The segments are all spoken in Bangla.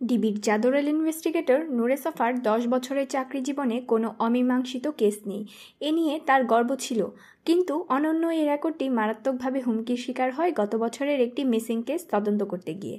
ডিবির জাদরেল ইনভেস্টিগেটর নুরে সফার দশ বছরের চাকরি জীবনে কোনো অমীমাংসিত কেস নেই। এ নিয়ে তার গর্ব ছিল। কিন্তু অনন্য এই রেকর্ডটি মারাত্মকভাবে হুমকির শিকার হয় গত বছরের একটি মিসিং কেস তদন্ত করতে গিয়ে।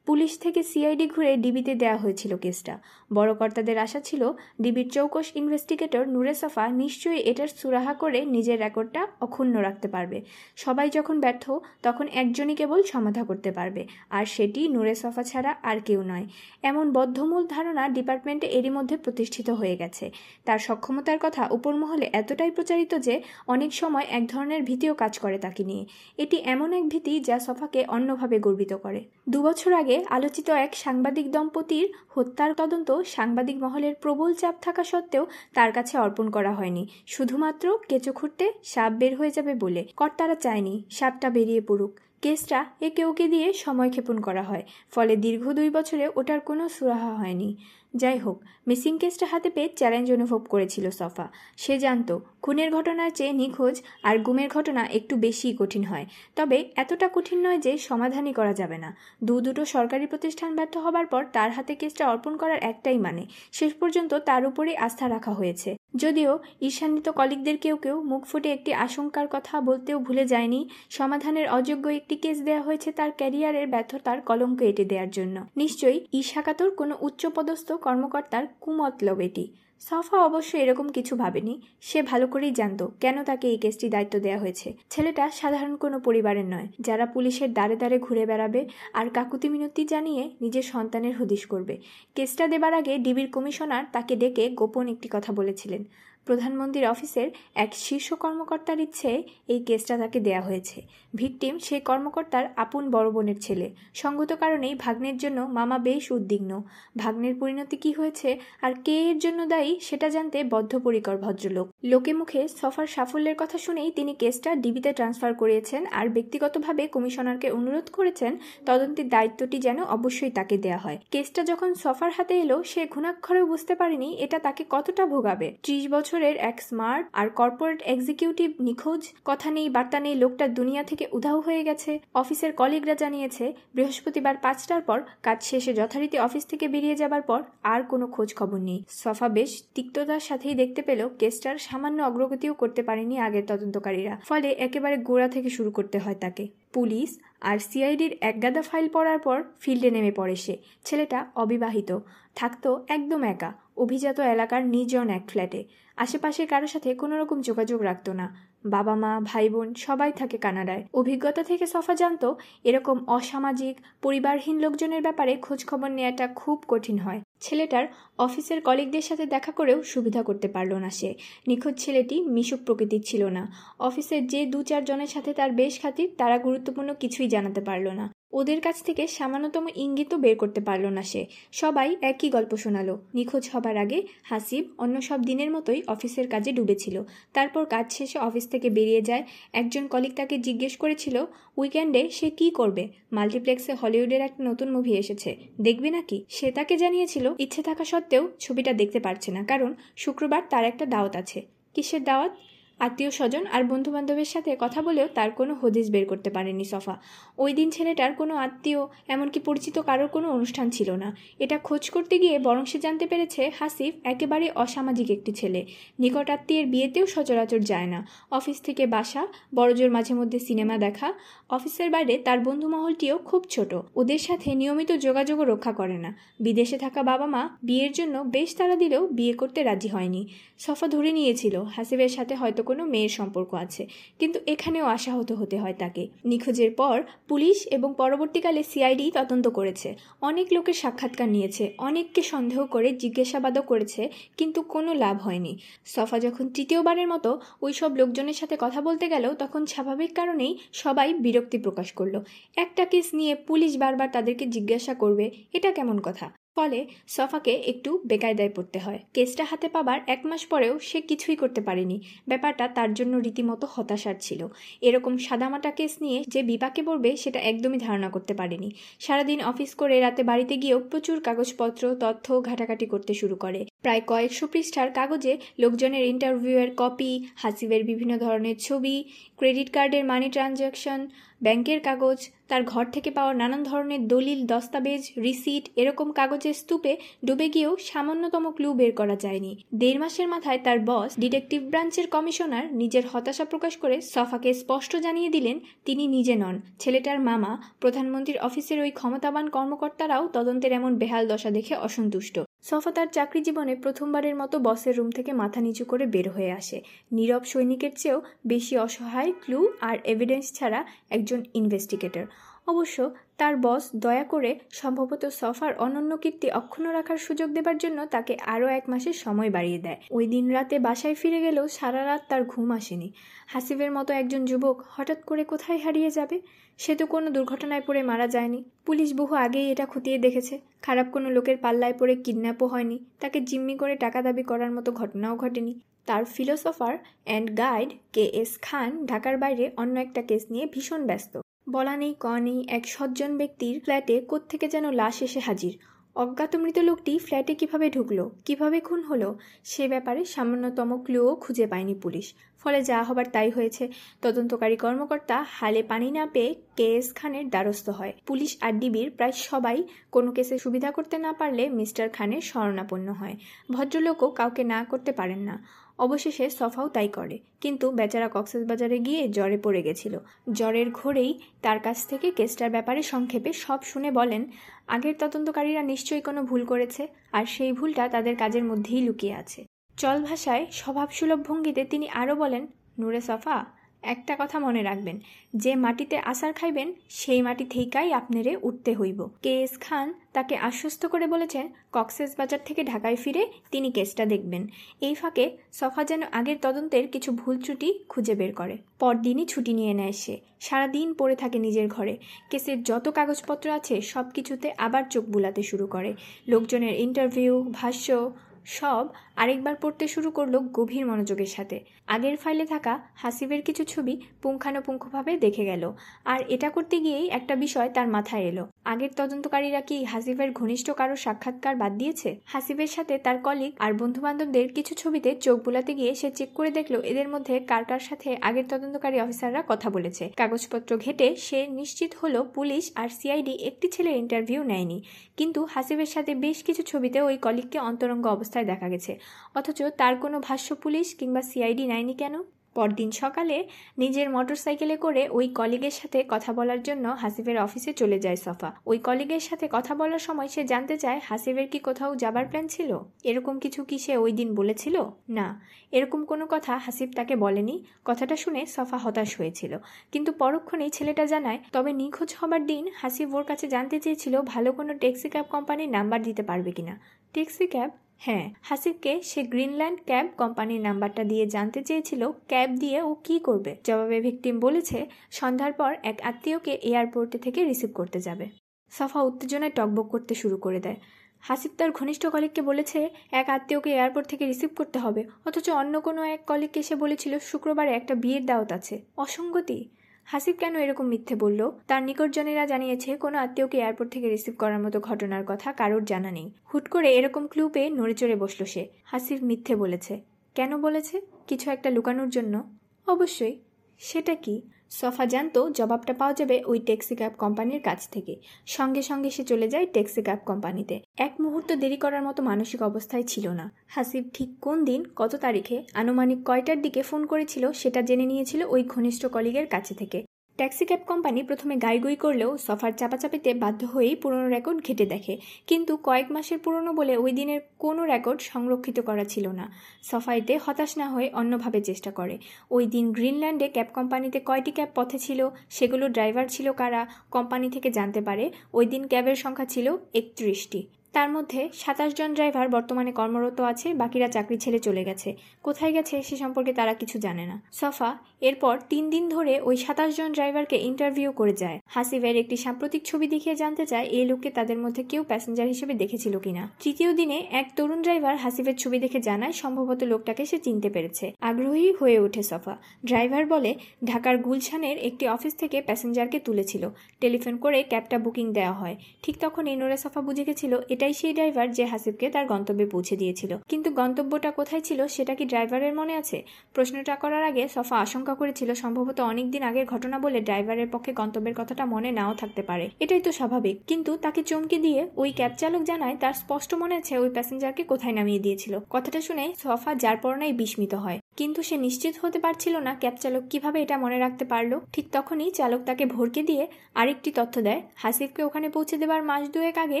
পুলিশ থেকে সিআইডি ঘুরে ডিবিতে দেওয়া হয়েছিল কেসটা। বড় কর্তাদের আশা ছিল, ডিবির চৌকশ ইনভেস্টিগেটর নুরে সাফা নিশ্চয়ই এটার সুরাহা করে নিজের রেকর্ডটা অক্ষুণ্ণ রাখতে পারবে। সবাই যখন ব্যর্থ, তখন একজনই কেবল সমাধা করতে পারবে, আর সেটি নুরে সাফা ছাড়া আর কেউ নয়। এমন বদ্ধমূল ধারণা ডিপার্টমেন্টে এরই মধ্যে প্রতিষ্ঠিত হয়ে গেছে। তার সক্ষমতার কথা উপরমহলে এতটাই প্রচারিত যে, অনেক সময় এক ধরনের ভীতিও কাজ করে তাকে নিয়ে। এটি এমন এক ভীতি যা সফাকে অন্যভাবে গর্বিত করে। দুবছর আগে আগে আলোচিত এক সাংবাদিক দম্পতির হত্যার তদন্ত সাংবাদিক মহলের প্রবল চাপ থাকা সত্ত্বেও তার কাছে অর্পণ করা হয়নি। শুধুমাত্র কেঁচো খুঁড়তে সাপ বের হয়ে যাবে বলে কর্তারা চায়নি, সাপটা বেরিয়ে পড়ুক। কেসটা একে ওকে দিয়ে সময় ক্ষেপণ করা হয়, ফলে দীর্ঘ দুই বছরে ওটার কোনো সুরাহা হয়নি। যাই হোক, মিসিং কেসটা হাতে পেয়ে চ্যালেঞ্জ অনুভব করেছিল সফা। সে জানত, খুনের ঘটনার চেয়ে নিখোঁজ আর গুমের ঘটনা একটু বেশিই কঠিন হয়। তবে এতটা কঠিন নয় যে সমাধানই করা যাবে না। দু দুটো সরকারি প্রতিষ্ঠান ব্যর্থ হবার পর তার হাতে কেসটা অর্পণ করার একটাই মানে শেষ পর্যন্ত তার উপরেই আস্থা রাখা হয়েছে। যদিও ঈশান্বিত কলিকদের কেউ কেউ মুখ ফুটে একটি আশঙ্কার কথা বলতেও ভুলে যায়নি। সমাধানের অযোগ্য একটি কেস দেওয়া হয়েছে তার ক্যারিয়ারের ব্যর্থতার কলঙ্ক এঁটে দেওয়ার জন্য। নিশ্চয়ই ঈশাকাতর কোনো উচ্চপদস্থ কর্মকর্তার কুমতলব এটি। সাফা অবশ্য এরকম কিছু ভাবেনি। সে ভালো করেই জানত কেন তাকে এই কেসটি দায়িত্ব দেওয়া হয়েছে। ছেলেটা সাধারণ কোনো পরিবারের নয়, যারা পুলিশের দ্বারে দ্বারে ঘুরে বেড়াবে আর কাকুতি মিনতি জানিয়ে নিজের সন্তানের হদিশ করবে। কেসটা দেবার আগে ডিবির কমিশনার তাকে ডেকে গোপন একটি কথা বলেছিলেন। প্রধানমন্ত্রীর অফিসের এক শীর্ষ কর্মকর্তার ইচ্ছে এই কেসটা তাকে দেয়া হয়েছে। ভিকটিম সেই কর্মকর্তার আপন বড় বোনের ছেলে। সঙ্গত কারণেই ভাগ্নের জন্য মামা বেশ উদ্বিগ্ন। ভাগ্নের পরিণতি কি হয়েছে আর কে এর জন্য দায়ী সেটা জানতে বদ্ধপরিকর ভদ্রলোক। লোকে মুখে সফার সাফল্যের কথা শুনেই তিনি কেসটা ডিবিতে ট্রান্সফার করিয়েছেন আর ব্যক্তিগতভাবে কমিশনারকে অনুরোধ করেছেন তদন্তের দায়িত্বটি যেন অবশ্যই তাকে দেয়া হয়। কেসটা যখন সফার হাতে এলো, সে ঘুণাক্ষরেও বুঝতে পারেনি এটা তাকে কতটা ভোগাবে। ত্রিশ বছর বছরের এক স্মার্ট আর কর্পোরেট এক্সিকিউটিভ নিখোঁজ, কথা নেই, বার্তা নেই, লোকটা দুনিয়া থেকে উধাও হয়ে গেছে। অফিসের কলিগরা জানিয়েছে, বৃহস্পতিবার পাঁচটার পর কাজ শেষে যথারীতি অফিস থেকে বেরিয়ে যাবার পর আর কোনো খোঁজ খবর নেই। সফা বেশ তিক্ততার সাথেই দেখতে পেল কেসটার সামান্য অগ্রগতিও করতে পারেনি আগের তদন্তকারীরা, ফলে একেবারে গোড়া থেকে শুরু করতে হয় তাকে। পুলিশ আর সিআইডির একগাদা ফাইল পড়ার পর ফিল্ডে নেমে পড়ে সে। ছেলেটা অবিবাহিত, থাকতো একদম একা, অভিজাত এলাকার নির্জন এক ফ্ল্যাটে। আশেপাশে কারোর সাথে কোনো রকম যোগাযোগ রাখতো না। বাবা মা ভাই বোন সবাই থাকে কানাডায়। অভিজ্ঞতা থেকে সফা জানত, এরকম অসামাজিক, পরিবারহীন লোকজনের ব্যাপারে খোঁজখবর নেওয়াটা খুব কঠিন হয়। ছেলেটার অফিসের কলিগদের সাথে দেখা করেও সুবিধা করতে পারল না সে। নিখোঁজ ছেলেটি মিশুক প্রকৃতির ছিল না। অফিসের যে দু চারজনের সাথে তার বেশ খাতির, তারা গুরুত্বপূর্ণ কিছুই জানাতে পারল না। ওদের কাছ থেকে সামান্যতম ইঙ্গিতও বের করতে পারল না সে। সবাই একই গল্প শোনালো। নিখোঁজ হবার আগে হাসিব অন্য সব দিনের মতোই অফিসের কাজে ডুবেছিল। তারপর কাজ শেষে অফিস থেকে বেরিয়ে যায়। একজন কলিগ তাকে জিজ্ঞেস করেছিল, উইকেন্ডে সে কি করবে? মাল্টিপ্লেক্সে হলিউডের একটা নতুন মুভি এসেছে। দেখবে নাকি? সে তাকে জানিয়েছিল, ইচ্ছে থাকা সত্ত্বেও ছবিটা দেখতে পারছে না, কারণ শুক্রবার তার একটা দাওয়াত আছে। কিসের দাওয়াত? আত্মীয় স্বজন আর বন্ধু বান্ধবের সাথে কথা বলেও তার কোনো হদিস বের করতে পারেনি সফা। ওই দিন ছেলেটার কোনো আত্মীয়, এমনকি পরিচিত কারোর কোনো অনুষ্ঠান ছিল না। এটা খোঁজ করতে গিয়ে বরং সে জানতে পেরেছে হাসিফ একেবারে অসামাজিক একটি ছেলে। নিকট আত্মীয়ের বিয়েতেও সচরাচর যায় না। অফিস থেকে বাসা, বড়জোর মাঝে মধ্যে সিনেমা দেখা, অফিসের বাইরে তার বন্ধু মহলটিও খুব ছোট। ওদের সাথে নিয়মিত যোগাযোগও রক্ষা করে না। বিদেশে থাকা বাবা মা বিয়ের জন্য বেশ তারা দিলেও বিয়ে করতে রাজি হয়নি। সফা ধরে নিয়েছিল, হাসিফের সাথে হয়তো কোনো মেয়ের সম্পর্ক আছে, কিন্তু এখানেও আশাহত হতে হয় তাকে। নিখোঁজের পর পুলিশ এবং পরবর্তীকালে সিআইডি তদন্ত করেছে। অনেক লোকের সাক্ষাৎকার নিয়েছে, অনেককে সন্দেহ করে জিজ্ঞাসাবাদও করেছে, কিন্তু কোনো লাভ হয়নি। সফা যখন তৃতীয়বারের মতো ওই সব লোকজনের সাথে কথা বলতে গেল, তখন স্বাভাবিক কারণেই সবাই বিরক্তি প্রকাশ করল। একটা কেস নিয়ে পুলিশ বারবার তাদেরকে জিজ্ঞাসা করবে, এটা কেমন কথা? ফলে সফাকে একটু বেকায়দায় পড়তে হয়। কেসটা হাতে পাবার এক মাস পরেও সে কিছুই করতে পারেনি। ব্যাপারটা তার জন্য রীতিমতো হতাশার ছিল। এরকম সাদামাটা কেস নিয়ে যে বিপাকে পড়বে সেটা একদমই ধারণা করতে পারেনি। সারাদিন অফিস করে রাতে বাড়িতে গিয়েও প্রচুর কাগজপত্র, তথ্য ঘাটাঘাটি করতে শুরু করে। প্রায় কয়েকশো পৃষ্ঠার কাগজে লোকজনের ইন্টারভিউয়ের কপি, হাসিবের বিভিন্ন ধরনের ছবি, ক্রেডিট কার্ডের মানি ট্রানজ্যাকশন, ব্যাংকের কাগজ তার ঘর থেকে পাওয়া নানান ধরনের দলিল, দস্তাবেজ, রিসিট এরকম কাগজের স্তূপে ডুবে গিয়েও সামান্যতম ক্লু বের করা যায়নি। দেড় মাসের মাথায় তার বস ডিটেকটিভ ব্রাঞ্চের কমিশনার নিজের হতাশা প্রকাশ করে সফাকে স্পষ্ট জানিয়ে দিলেন, তিনি নিজে নন। ছেলেটার মামা প্রধানমন্ত্রীর অফিসের ওই ক্ষমতাবান কর্মকর্তারাও তদন্তের এমন বেহাল দশা দেখে অসন্তুষ্ট। সফা তার চাকরি জীবনে প্রথমবারের মতো বসের রুম থেকে মাথা নিচু করে বের হয়ে আসে। নীরব সৈনিকের চেয়েও বেশি অসহায়, ক্লু আর এভিডেন্স ছাড়া একজন ইনভেস্টিগেটর। অবশ্য তার বস দয়া করে সম্ভবত সফার অনন্য কীর্তি অক্ষুণ্ণ রাখার সুযোগ দেবার জন্য তাকে আরও এক মাসের সময় বাড়িয়ে দেয়। ওই দিন রাতে বাসায় ফিরে গেলেও সারা রাত তার ঘুম আসেনি। হাসিবের মতো একজন যুবক হঠাৎ করে কোথায় হারিয়ে যাবে? সে তো কোনো দুর্ঘটনায় পড়ে মারা যায়নি। পুলিশ বহু আগেই এটা খতিয়ে দেখেছে। খারাপ কোনো লোকের পাল্লায় পড়ে কিডন্যাপও হয়নি। তাকে জিম্মি করে টাকা দাবি করার মতো ঘটনাও ঘটেনি। তার philosopher and guide K S Khan ঢাকার বাইরে অন্য একটা কেস নিয়ে ভীষণ ব্যস্ত। বলা নেই, ক নেই, এক সজ্জন ব্যক্তির ফ্ল্যাটে কোত্থেকে যেন লাশ এসে হাজির। অজ্ঞাত মৃত লোকটি ফ্ল্যাটে কীভাবে ঢুকলো, কীভাবে খুন হলো, সে ব্যাপারে সামান্যতম ক্লুও খুঁজে পায়নি পুলিশ। ফলে যা হবার তাই হয়েছে। তদন্তকারী কর্মকর্তা হালে পানি না পেয়ে কে এস খানের দ্বারস্থ হয়। পুলিশ আর ডিবির প্রায় সবাই কোনো কেসে সুবিধা করতে না পারলে মিস্টার খানের শরণাপন্ন হয়। ভদ্রলোকও কাউকে না করতে পারেন না। অবশেষে সফাও তাই করে। কিন্তু বেচারা কক্সবাজারে গিয়ে জ্বরে পড়ে গেছিল। জ্বরের ঘোরেই তার কাছ থেকে কেসটার ব্যাপারে সংক্ষেপে সব শুনে বলেন, আগের তদন্তকারীরা নিশ্চয়ই কোনো ভুল করেছে, আর সেই ভুলটা তাদের কাজের মধ্যেই লুকিয়ে আছে। চল ভাষায় স্বভাবসুলভ ভঙ্গিতে তিনি আরও বলেন, নূরে সফা একটা কথা মনে রাখবেন, যে মাটিতে আসার খাইবেন, সেই মাটি থেইকাই আপনারে উঠতে হইব। কে এস খান তাকে আশ্বস্ত করে বলেছেন, কক্সেস বাজার থেকে ঢাকায় ফিরে তিনি কেসটা দেখবেন। এই ফাঁকে সফা যেন আগের তদন্তের কিছু ভুল ত্রুটি খুঁজে বের করে। পরদিনই ছুটি নিয়ে নেয় সে। সারাদিন পড়ে থাকে নিজের ঘরে। কেসের যত কাগজপত্র আছে সব কিছুতে আবার চোখ বুলাতে শুরু করে। লোকজনের ইন্টারভিউ ভাষ্য সব আরেকবার পড়তে শুরু করল গভীর মনোযোগের সাথে। আগের ফাইলে থাকা হাসিবের কিছু ছবি পুঙ্খানুপুঙ্খভাবে দেখে গেল। আর এটা করতে গিয়েই একটা বিষয় তার মাথায় এলো। আগের তদন্তকারীরা কি হাসিবের ঘনিষ্ঠ কারও সাক্ষাৎকার বাদ দিয়েছে? হাসিবের সাথে তার কলিগ আর বন্ধুবান্ধবদের কিছু ছবিতে চোখ বুলাতে গিয়ে সে চেক করে দেখল এদের মধ্যে কার কার সাথে আগের তদন্তকারী অফিসাররা কথা বলেছে। কাগজপত্র ঘেটে সে নিশ্চিত হলো পুলিশ আর সিআইডি একটি ছেলের ইন্টারভিউ নেয়নি। কিন্তু হাসিবের সাথে বেশ কিছু ছবিতে ওই কলিগকে অন্তরঙ্গ অবস্থায় দেখা গেছে। অথচ তার কোনো ভাষ্য পুলিশ কিংবা সিআইডি নেয়নি কেন? পরদিন সকালে নিজের মোটরসাইকেলে করে ওই কলিগের সাথে কথা বলার জন্য হাসিফের অফিসে চলে যায় সফা। ওই কলিগের সাথে কথা বলার সময় সে জানতে চায় হাসিফের কি কোথাও যাবার প্ল্যান ছিল? এরকম কিছু কি সে ওই দিন বলেছিল? না। এরকম কোনো কথা হাসিফ তাকে বলেনি। কথাটা শুনে সফা হতাশ হয়েছিল। কিন্তু পরক্ষণেই ছেলেটা জানায়, তবে নিখোঁজ হবার দিন হাসিফ ওর কাছে জানতে চেয়েছিল ভালো কোনো ট্যাক্সি ক্যাব কোম্পানির নাম্বার দিতে পারবে কিনা? ট্যাক্সি ক্যাব হ্যাঁ হাসিবকে সে গ্রিনল্যান্ড ক্যাব কোম্পানির নাম্বারটা দিয়ে জানতে চেয়েছিল ক্যাব দিয়ে ও কি করবে। জবাবে ভিকটিম বলেছে, সন্ধ্যার পর এক আত্মীয়কে এয়ারপোর্টে থেকে রিসিভ করতে যাবে। সাফা উত্তেজনায় টকবক করতে শুরু করে দেয়। হাসিব তার ঘনিষ্ঠ কলিগকে বলেছে, এক আত্মীয়কে এয়ারপোর্ট থেকে রিসিভ করতে হবে, অথচ অন্য কোনো এক কলিগকে এসে বলেছিল, শুক্রবারে একটা বিয়ের দাওয়াত আছে। অসঙ্গতি? হাসিব কেন এরকম মিথ্যে বলল? তার নিকটজনেরা জানিয়েছে, কোনো আত্মীয়কে এয়ারপোর্ট থেকে রিসিভ করার মতো ঘটনার কথা কারোর জানা নেই। হুট করে এরকম ক্লু পেয়ে নড়ে চড়ে বসল সে। হাসিব মিথ্যে বলেছে। কেন বলেছে? কিছু একটা লুকানোর জন্য? অবশ্যই। সেটা কি? সফা জানতো জবাবটা পাওয়া যাবে ওই ট্যাক্সি ক্যাব কোম্পানির কাছ থেকে। সঙ্গে সঙ্গে সে চলে যায় ট্যাক্সি ক্যাব কোম্পানিতে। এক মুহূর্ত দেরি করার মতো মানসিক অবস্থায় ছিল না। হাসিব ঠিক কোন দিন, কত তারিখে, আনুমানিক কয়টার দিকে ফোন করেছিল সেটা জেনে নিয়েছিল ওই ঘনিষ্ঠ কলিগের কাছে থেকে। ট্যাক্সি ক্যাব কোম্পানি প্রথমে গাইগুই করলেও সফার চাপাচাপিতে বাধ্য হয়েই পুরনো রেকর্ড ঘেটে দেখে। কিন্তু কয়েক মাসের পুরনো বলে ওই দিনের কোনো রেকর্ড সংরক্ষিত করা ছিল না। সফাইতে হতাশ না হয়ে অন্যভাবে চেষ্টা করে। ওই দিন গ্রিনল্যান্ডে ক্যাব কোম্পানিতে কয়টি ক্যাব পথে ছিল, সেগুলো ড্রাইভার ছিল কারা, কোম্পানি থেকে জানতে পারে। ওই দিন ক্যাবের সংখ্যা ছিল একত্রিশটি। তার মধ্যে সাতাশ জন ড্রাইভার বর্তমানে কর্মরত আছে, বাকিরা চাকরি ছেড়ে চলে গেছে। কোথায় গেছে সে সম্পর্কে তারা কিছু জানে না। সফা এরপর তিন দিন ধরে ওই সাতাশ জন ড্রাইভারকে ইন্টারভিউ করে যায়। হাসিবের একটি সাম্প্রতিক ছবি দেখিয়ে জানতে চায়, এই লোককে তাদের মধ্যে কেউ প্যাসেঞ্জার হিসেবে দেখেছিল কিনা। তৃতীয় দিনে এক তরুণ ড্রাইভার হাসিবের ছবি দেখে জানায়, সম্ভবত লোকটাকে সে চিনতে পেরেছে। আগ্রহী হয়ে ওঠে সফা। ড্রাইভার বলে, ঢাকার গুলশানের একটি অফিস থেকে প্যাসেঞ্জারকে তুলেছিল। টেলিফোন করে ক্যাবটা বুকিং দেওয়া হয়। ঠিক তখন এই নোরা সফা বুঝে গেছিল, এটা এটাই সেই ড্রাইভার যে হাসিবকে তার গন্তব্যে পৌঁছে দিয়েছিল। কিন্তু গন্তব্যটা কোথায় ছিল সেটা কি ড্রাইভারের মনে আছে? প্রশ্নটা করার আগে সফা আশঙ্কা করেছিল, সম্ভবত অনেকদিন আগের ঘটনা বলে ড্রাইভারের পক্ষে গন্তব্যের কথাটা মনে নাও থাকতে পারে। এটাই তো স্বাভাবিক। কিন্তু তাকে চমকে দিয়ে ওই ক্যাব চালক জানায়, তার স্পষ্ট মনে আছে ওই প্যাসেঞ্জারকে কোথায় নামিয়ে দিয়েছিল। কথাটা শুনে সফা যার পরনাই বিস্মিত হয়। কিন্তু সে নিশ্চিত হতে পারছিল না ক্যাব চালক কীভাবে এটা মনে রাখতে পারল। ঠিক তখনই চালক তাকে ভরকে দিয়ে আরেকটি তথ্য দেয়। হাসিফকে ওখানে পৌঁছে দেবার মাস দুয়েক আগে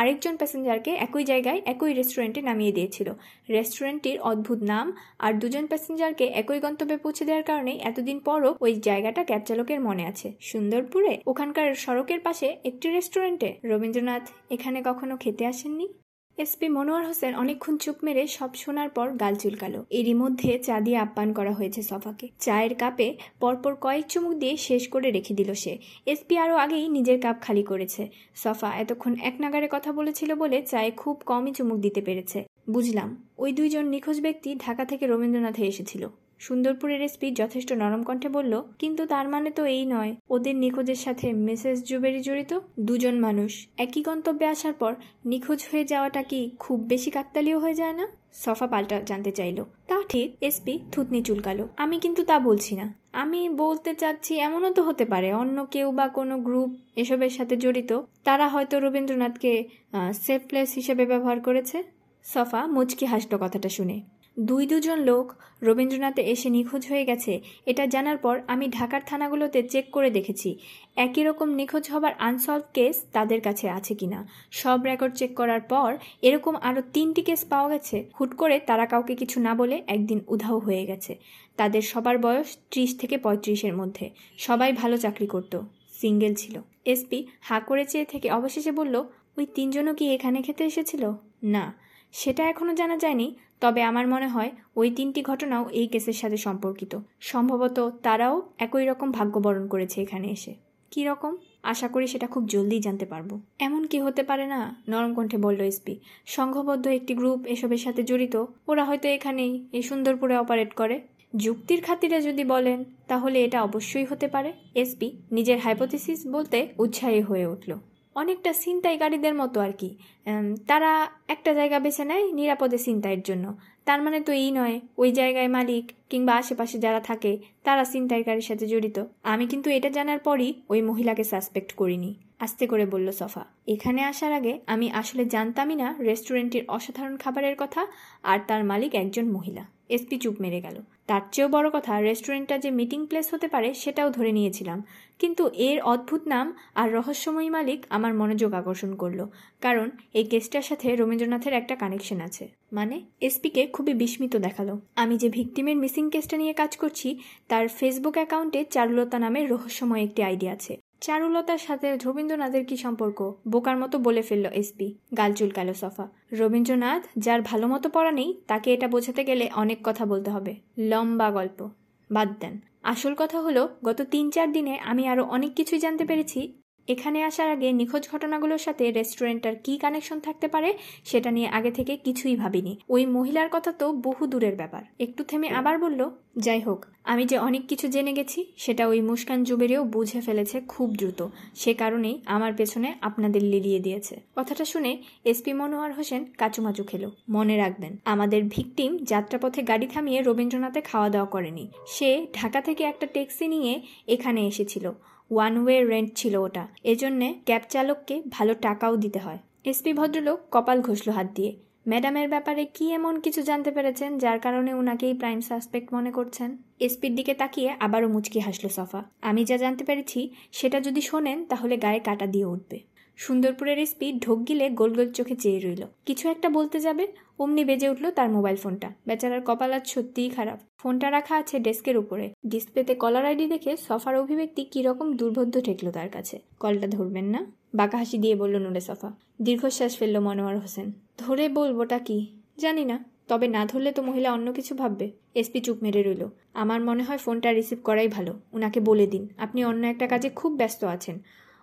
আরেকজন প্যাসেঞ্জারকে একই জায়গায় একই রেস্টুরেন্টে নামিয়ে দিয়েছিল। রেস্টুরেন্টটির অদ্ভুত নাম আর দুজন প্যাসেঞ্জারকে একই গন্তব্যে পৌঁছে দেওয়ার কারণে এতদিন পরও ওই জায়গাটা ক্যাব চালকের মনে আছে। সুন্দরপুরে ওখানকার সড়কের পাশে একটি রেস্টুরেন্টে? রবীন্দ্রনাথ, এখানে কখনো খেতে আসেননি? এসপি মনোয়ার হোসেন অনেকক্ষণ চুপ মেরে সব শোনার পর গাল চুলকালো। এরই মধ্যে চা দিয়ে আপ্যান করা হয়েছে সফাকে। চায়ের কাপে পরপর কয়েক চুমুক দিয়ে শেষ করে রেখে দিল সে। এসপি আরও আগেই নিজের কাপ খালি করেছে। সফা এতক্ষণ এক নাগারে কথা বলেছিল বলে চায়ে খুব কমই চুমুক দিতে পেরেছে। বুঝলাম, ওই দুইজন নিখোঁজ ব্যক্তি ঢাকা থেকে রবীন্দ্রনাথে এসেছিল। সুন্দরপুরের এসপি যথেষ্ট নরম কণ্ঠে বলল, কিন্তু তার মানে তো এই নয়। ওদের নিখোঁজের সাথে মিসেস জুবেরি জড়িত? দুজন মানুষ। একই গন্তব্যে আসার পর নিখোঁজ হয়ে যাওয়াটা কি খুব বেশি কাকতালীয় হয়ে যায় না? সফা পাল্টা জানতে চাইল। তা ঠিক, এসপি, থুতনি চুলকালো। আমি কিন্তু তা বলছি না। আমি বলতে চাচ্ছি এমনও তো হতে পারে, অন্য কেউ বা কোনো গ্রুপ এসবের সাথে জড়িত। তারা হয়তো রবীন্দ্রনাথকে সেফ প্লেস হিসেবে ব্যবহার করেছে। সফা মুচকি হাসল কথাটা শুনে। দুই দুজন লোক রবীন্দ্রনাথে এসে নিখোঁজ হয়ে গেছে, এটা জানার পর আমি ঢাকার থানাগুলোতে চেক করে দেখেছি। একই রকম নিখোঁজ হবার আনসলভ কেস তাদের কাছে আছে কিনা। সব রেকর্ড চেক করার পর এরকম আরও তিনটি কেস পাওয়া গেছে। হুট করে তারা কাউকে কিছু না বলে একদিন উধাও হয়ে গেছে। তাদের সবার বয়স ত্রিশ থেকে পঁয়ত্রিশের মধ্যে। সবাই ভালো চাকরি করত, সিঙ্গেল ছিল। এসপি হা করে চেয়ে থেকে অবশেষে বলল, ওই তিনজনও কি এখানে খেতে এসেছিল? না, সেটা এখনও জানা যায়নি। তবে আমার মনে হয় ওই তিনটি ঘটনাও এই কেসের সাথে সম্পর্কিত। সম্ভবত তারাও একই রকম ভাগ্যবরণ করেছে এখানে এসে। কি রকম? আশা করি সেটা খুব জলদি জানতে পারব। এমন কি হতে পারে না? নরম কণ্ঠে বলল এসপি। সংঘবদ্ধ একটি গ্রুপ এসবের সাথে জড়িত, ওরা হয়তো এখানেই এই সুন্দরপুরে অপারেট করে। যুক্তির খাতিরে যদি বলেন, তাহলে এটা অবশ্যই হতে পারে। এসপি নিজের হাইপোথিসিস বলতে উৎসাহী হয়ে উঠল। অনেকটা ছিনতাইকারীদের মতো আর কি। তারা একটা জায়গা বেছে নেয় নিরাপদে ছিনতাইয়ের জন্য। তার মানে তো এই নয়, ওই জায়গায় মালিক কিংবা আশেপাশে যারা থাকে, তারা ছিনতাইকারীর সাথে জড়িত। আমি কিন্তু এটা জানার পরই ওই মহিলাকে সাসপেক্ট করিনি। আস্তে করে বলল সফা, এখানে আসার আগে আমি আসলে জানতামই না রেস্টুরেন্টের অসাধারণ খাবারের কথা আর তার মালিক একজন মহিলা। এসপি চুপ মেরে গেল। তার চেয়েও বড় কথা, রেস্টুরেন্টটা যে মিটিং প্লেস হতে পারে সেটাও ধরে নিয়েছিলাম। কিন্তু এর অদ্ভুত নাম আর রহস্যময়ী মালিক আমার মনোযোগ আকর্ষণ করল, কারণ এই কেসটার সাথে রবীন্দ্রনাথের একটা কানেকশন আছে। মানে এসপিকে খুবই বিস্মিত দেখাল। আমি যে ভিকটিমের মিসিং কেসটা নিয়ে কাজ করছি, তার ফেসবুক অ্যাকাউন্টে চারুলতা নামের রহস্যময় একটি আইডিয়া আছে। চারুলতার সাথে রবীন্দ্রনাথের কি সম্পর্ক? বোকার মতো বলে ফেলল এসপি, গাল চুলকালো সফা। রবীন্দ্রনাথ, যার ভালো মতো পড়া নেই, তাকে এটা বোঝাতে গেলে অনেক কথা বলতে হবে। লম্বা গল্প। বাদ দেন। আসল কথা হলো গত তিন চার দিনে আমি আরও অনেক কিছুই জানতে পেরেছি। এখানে আসার আগে নিখোঁজ ঘটনাগুলোর সাথে রেস্টুরেন্টটার কি কানেকশন থাকতে পারে সেটা নিয়ে আগে থেকে কিছুই ভাবিনি। ওই মহিলার কথা তো বহু দূরের ব্যাপার। একটু থেমে আবার বলল, যাই হোক, আমি যে অনেক কিছু জেনে গেছি, সেটা ওই মুস্কান জুবেরিও বুঝে ফেলেছে খুব দ্রুত। সে কারণেই আমার পেছনে আপনাদের লিলিয়ে দিয়েছে। কথাটা শুনে এসপি মনোয়ার হোসেন কাচুমাচু খেলো। মনে রাখবেন, আমাদের ভিকটিম যাত্রাপথে গাড়ি থামিয়ে রবীন্দ্রনাথে খাওয়া দাওয়া করেনি। সে ঢাকা থেকে একটা ট্যাক্সি নিয়ে এখানে এসেছিল। ওয়ান ওয়ে রেন্ট ছিল ওটা। এজন্যে ক্যাব চালককে ভালো টাকাও দিতে হয়। এসপি ভদ্রলোক কপাল ঘষল হাত দিয়ে। ম্যাডামের ব্যাপারে কি এমন কিছু জানতে পেরেছেন, যার কারণে ওনাকেই প্রাইম সাসপেক্ট মনে করছেন? এসপির দিকে তাকিয়ে আবারও মুচকি হাসলো সফা। আমি যা জানতে পেরেছি, সেটা যদি শোনেন, তাহলে গায়ে কাটা দিয়ে উঠবে। সুন্দরপুরের এসপি ঢোক গিলে গোল গোল চোখে চেয়ে রইল। কিছু একটা বলতে যাবে, অমনি বেজে উঠল তার মোবাইল ফোনটা। বেচারার কপাল আজ সত্যিই খারাপ। ফোনটা রাখা আছে ডেস্কের উপরে। ডিসপ্লেতে কলার আইডি দেখে সফার অভিব্যক্তি কীরকম দুর্বোধ্য ঠেকলো তার কাছে। কলটা ধরবেন না? বাঁকা হাসি দিয়ে বলল নুরে সফা। দীর্ঘশ্বাস ফেলল মনোয়ার হোসেন। ধরে বলবোটা কি? জানি না। তবে না ধরলে তো মহিলা অন্য কিছু ভাববে। এসপি চুপ মেরে রইল। আমার মনে হয় ফোনটা রিসিভ করাই ভালো। উনাকে বলে দিন। আপনি অন্য একটা কাজে খুব ব্যস্ত আছেন।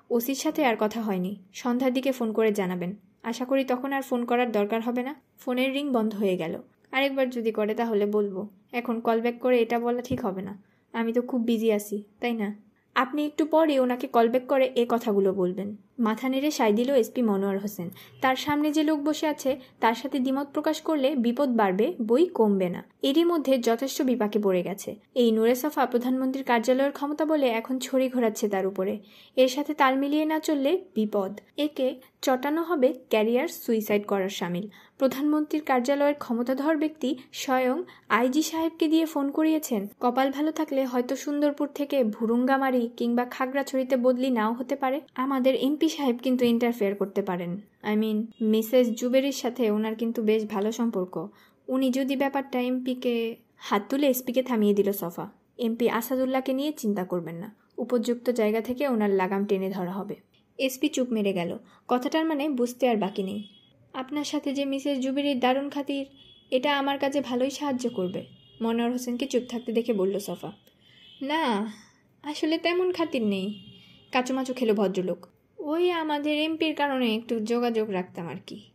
ওসির সাথে আর কথা হয়নি। সন্ধ্যার দিকে ফোন করে জানাবেন। আশা করি তখন আর ফোন করার দরকার হবে না। ফোনের রিং বন্ধ হয়ে গেল। আরেকবার যদি করে তাহলে বলব। এখন কল ব্যাক করে এটা বলা ঠিক হবে না। আমি তো খুব বিজি আছি, তাই না? আপনি একটু পরে ওনাকে কল ব্যাক করে এ কথাগুলো বলবেন। মাথা নেড়ে সাই দিল এসপি মনোয়ার হোসেন। তার সামনে যে লোক বসে আছে, তার সাথে দ্বিমত প্রকাশ করলে বিপদ বাড়বে, বই কমবে না। এরই মধ্যে যথেষ্ট বিপাকে পড়ে গেছে। এই নুরেসফা প্রধানমন্ত্রীর কার্যালয়ের ক্ষমতা বলে এখন ছড়ি ঘোরাচ্ছে তার উপরে। এর সাথে তাল মিলিয়ে না চললে বিপদ। একে চটানো হবে ক্যারিয়ার সুইসাইড করার সামিল। প্রধানমন্ত্রীর কার্যালয়ের ক্ষমতাধর ব্যক্তি স্বয়ং আইজি সাহেবকে দিয়ে ফোন করিয়েছেন। কপাল ভালো থাকলে হয়তো সুন্দরপুর থেকে ভুরুঙ্গামারি কিংবা খাগড়াছড়িতে বদলি নাও হতে পারে। আমাদের এমপি সাহেব কিন্তু ইন্টারফেয়ার করতে পারেন। আই মিন মিসেস জুবেরির সাথে ওনার কিন্তু বেশ ভালো সম্পর্ক। উনি যদি ব্যাপারটা এমপিকে হাত তুলে এসপিকে থামিয়ে দিল সফা, এমপি আসাদুল্লাহকে নিয়ে চিন্তা করবেন না। উপযুক্ত জায়গা থেকে ওনার লাগাম টেনে ধরা হবে। এসপি চুপ মেরে গেল। কথাটার মানে বুঝতে আর বাকি নেই। আপনার সাথে যে মিসেস জুবিরির দারুণ খাতির, এটা আমার কাছে ভালোই সাহায্য করবে। মনোয়ার হোসেনকে চুপ থাকতে দেখে বলল সফা, না, আসলে তেমন খাতির নেই। কাচুমাচু খেলো ভদ্রলোক। ওই আমাদের এমপির কারণে একটু যোগাযোগ রাখতাম আর কি।